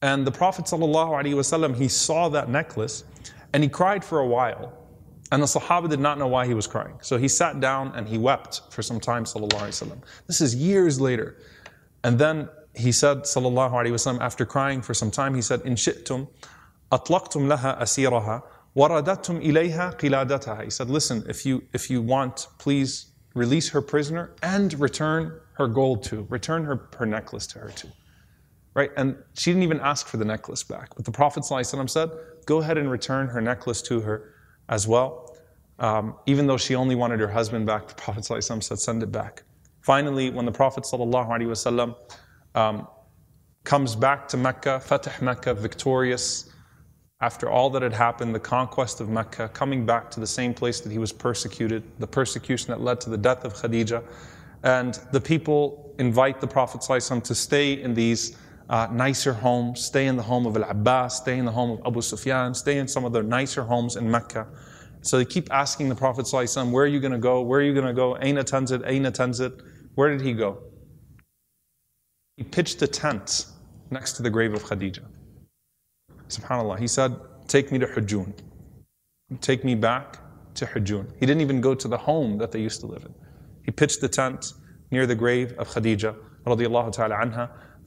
S1: And the Prophet ﷺ, he saw that necklace and he cried for a while. And the Sahaba did not know why he was crying. So he sat down and he wept for some time, sallallahu This is years later. And then he said, sallallahu alaihi wasallam, after crying for some time, he said, "In shi'tum, atlaqtum laha asiraha, waradatum ilayha qiladataha." He said, "Listen, if you if you want, please release her prisoner and return her gold to, return her her necklace to her too." Right? And she didn't even ask for the necklace back. But the Prophet ﷺ said, "Go ahead and return her necklace to her as well." Um, even though she only wanted her husband back, the Prophet ﷺ said, "Send it back." Finally, when the Prophet ﷺ, um, comes back to Mecca, Fatih Mecca, victorious, after all that had happened, the conquest of Mecca, coming back to the same place that he was persecuted, the persecution that led to the death of Khadija, and the people invite the Prophet ﷺ to stay in these uh, nicer homes, stay in the home of Al Abbas, stay in the home of Abu Sufyan, stay in some of the nicer homes in Mecca. So they keep asking the Prophet ﷺ, Where are you going to go? Where are you going to go? Aina tanzit, Aina tanzit. Where did he go? He pitched a tent next to the grave of Khadija. SubhanAllah. He said, Take me to Hajun. Take me back to Hajun. He didn't even go to the home that they used to live in. He pitched the tent near the grave of Khadija.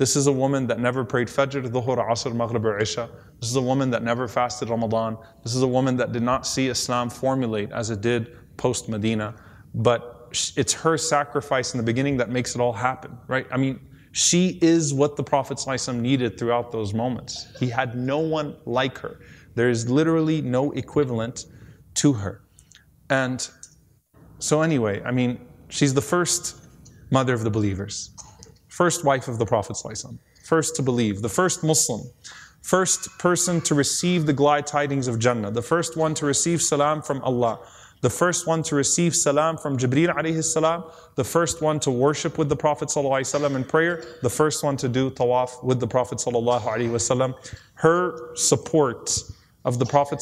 S1: This is a woman that never prayed Fajr, Dhuhr, Asr, Maghrib, or Isha. This is a woman that never fasted Ramadan. This is a woman that did not see Islam formulate as it did post Medina. But it's her sacrifice in the beginning that makes it all happen, right? I mean, she is what the Prophet ﷺ needed throughout those moments. He had no one like her. There is literally no equivalent to her. And so, anyway, I mean, she's the first mother of the believers, first wife of the Prophet, first to believe, the first Muslim, first person to receive the glad tidings of Jannah, the first one to receive salam from Allah the first one to receive salam from Jibreel alayhi salam, the first one to worship with the Prophet in prayer, the first one to do tawaf with the Prophet. Her support of the Prophet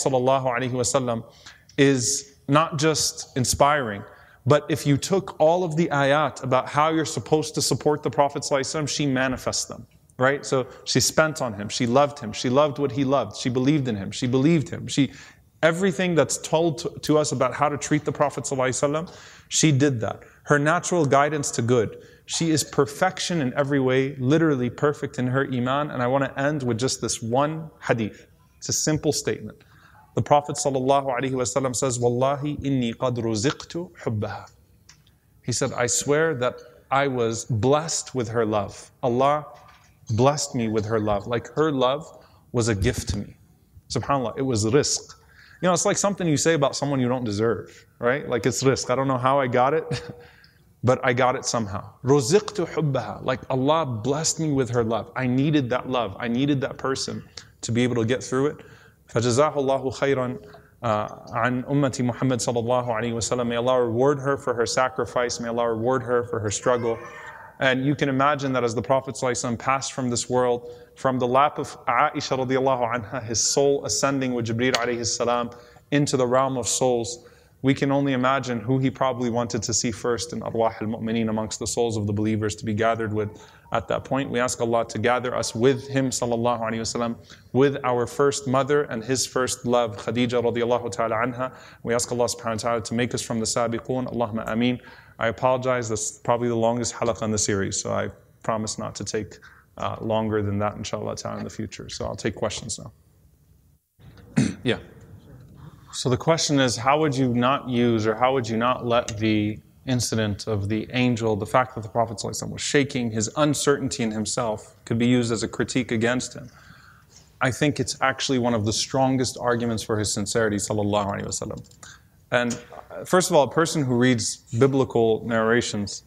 S1: is not just inspiring, but if you took all of the ayat about how you're supposed to support the Prophet sallallahu she manifests them right? So she spent on him. She loved him. She loved what he loved. She believed in him. She believed him. She Everything that's told to, to us about how to treat the Prophet ﷺ, she did that. Her natural guidance to good. She is perfection in every way, literally perfect in her iman. And I want to end with just this one hadith. It's a simple statement. The Prophet ﷺ says, Wallahi inni qad ruziqtu hubbaha. He said, I swear that I was blessed with her love. Allah blessed me with her love. Like her love was a gift to me. SubhanAllah, it was rizq. You know, it's like something you say about someone you don't deserve, right? Like it's rizq. I don't know how I got it, but I got it somehow. Ruziqtu hubbaha. Like Allah blessed me with her love. I needed that love. I needed that person to be able to get through it. فَجَزَاهُ اللَّهُ خَيْرًا عن أمتي Muhammad sallallahu alaihi wasallam. May Allah reward her for her sacrifice. May Allah reward her for her struggle. And you can imagine that as the Prophet ﷺ passed from this world, from the lap of Aisha radiallahu anha, his soul ascending with Jibreel alayhi salam into the realm of souls, we can only imagine who he probably wanted to see first in arwah al-mu'mineen amongst the souls of the believers to be gathered with at that point. We ask Allah to gather us with him sallallahu alayhi wasallam, with our first mother and his first love, Khadija radiallahu ta'ala anha. We ask Allah subhanahu wa ta'ala to make us from the sabiqun. Allahumma ameen. I apologize, that's probably the longest halaqah in the series, so I promise not to take uh, longer than that, inshallah, ta'ala, in the future. So I'll take questions now. yeah. So the question is how would you not use or how would you not let the incident of the angel, the fact that the Prophet was shaking, his uncertainty in himself, could be used as a critique against him? I think it's actually one of the strongest arguments for his sincerity, sallallahu alaihi wasallam. And uh, first of all, a person who reads biblical narrations,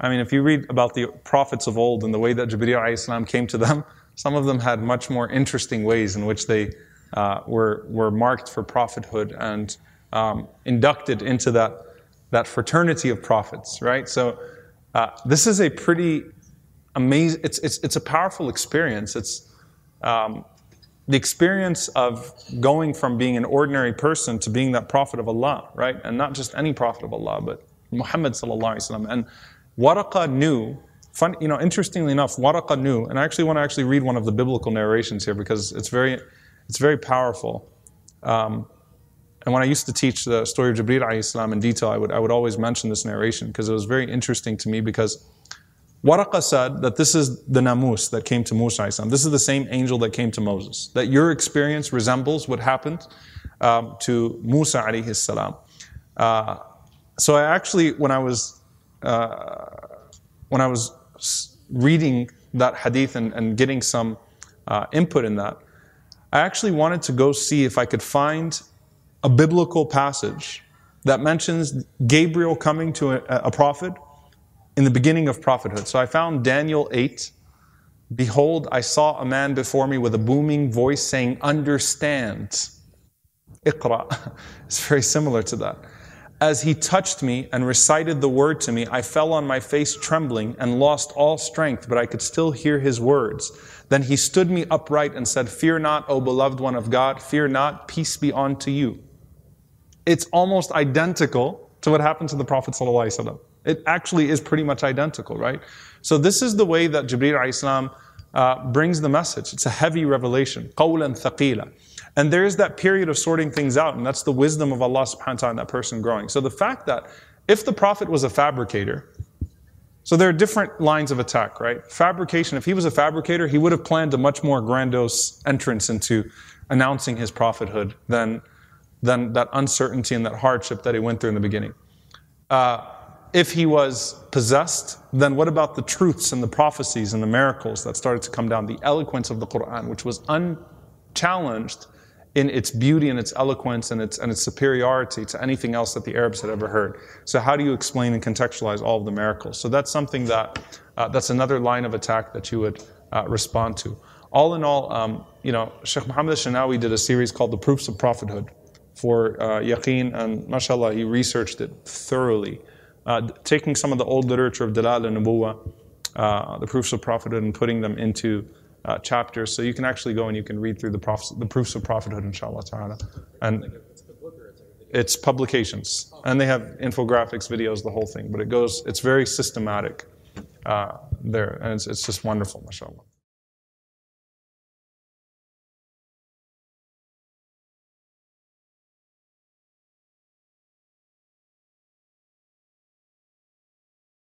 S1: I mean, if you read about the prophets of old and the way that Jibreel came to them, some of them had much more interesting ways in which they uh, were, were marked for prophethood and um, inducted into that, that fraternity of prophets, right? So uh, this is a pretty amazing, it's, it's, it's a powerful experience. It's, um, the experience of going from being an ordinary person to being that prophet of Allah, right? And not just any prophet of Allah, but Muhammad. And Waraqa knew, fun, you know, interestingly enough, Waraqa knew, and I actually want to actually read one of the biblical narrations here because it's very, it's very powerful. Um, and when I used to teach the story of Jibreel salam in detail, I would, I would always mention this narration because it was very interesting to me because Waraqa said that this is the Namus that came to Musa. Islam. This is the same angel that came to Moses. That your experience resembles what happened um, to Musa alayhi salam. Uh, so I actually, when I was uh, when I was reading that hadith and, and getting some uh, input in that, I actually wanted to go see if I could find a biblical passage that mentions Gabriel coming to a, prophet in the beginning of prophethood. So I found Daniel 8. Behold, I saw a man before me with a booming voice saying, Understand. Iqra. It's very similar to that. As he touched me and recited the word to me, I fell on my face trembling and lost all strength, but I could still hear his words. Then he stood me upright and said, Fear not, O beloved one of God, fear not, peace be unto you. It's almost identical to what happened to the Prophet. It actually is pretty much identical, right? So, this is the way that Jibreel Islam uh, brings the message. It's a heavy revelation. Qawlan thaqila. And there is that period of sorting things out, and that's the wisdom of Allah subhanahu wa ta'ala in that person growing. So, the fact that if the Prophet was a fabricator, so there are different lines of attack, right? Fabrication, if he was a fabricator, he would have planned a much more grandiose entrance into announcing his prophethood than, than that uncertainty and that hardship that he went through in the beginning. Uh, if he was possessed, then what about the truths and the prophecies and the miracles that started to come down? The eloquence of the Quran, which was unchallenged in its beauty and its eloquence and its, and its superiority to anything else that the Arabs had ever heard. So, how do you explain and contextualize all of the miracles? So, that's something that, uh, that's another line of attack that you would uh, respond to. All in all, um, you know, Sheikh Muhammad Elshinawy did a series called The Proofs of Prophethood for uh, Yaqeen, and mashallah, he researched it thoroughly. Uh, taking some of the old literature of Dala'il an-Nubuwwa, uh, the proofs of prophethood, and putting them into uh, chapters. So you can actually go and you can read through the, the proofs of prophethood, inshallah ta'ala. And it's publications. And they have infographics, videos, the whole thing. But it goes, it's very systematic uh, there. And it's, it's just wonderful, mashallah.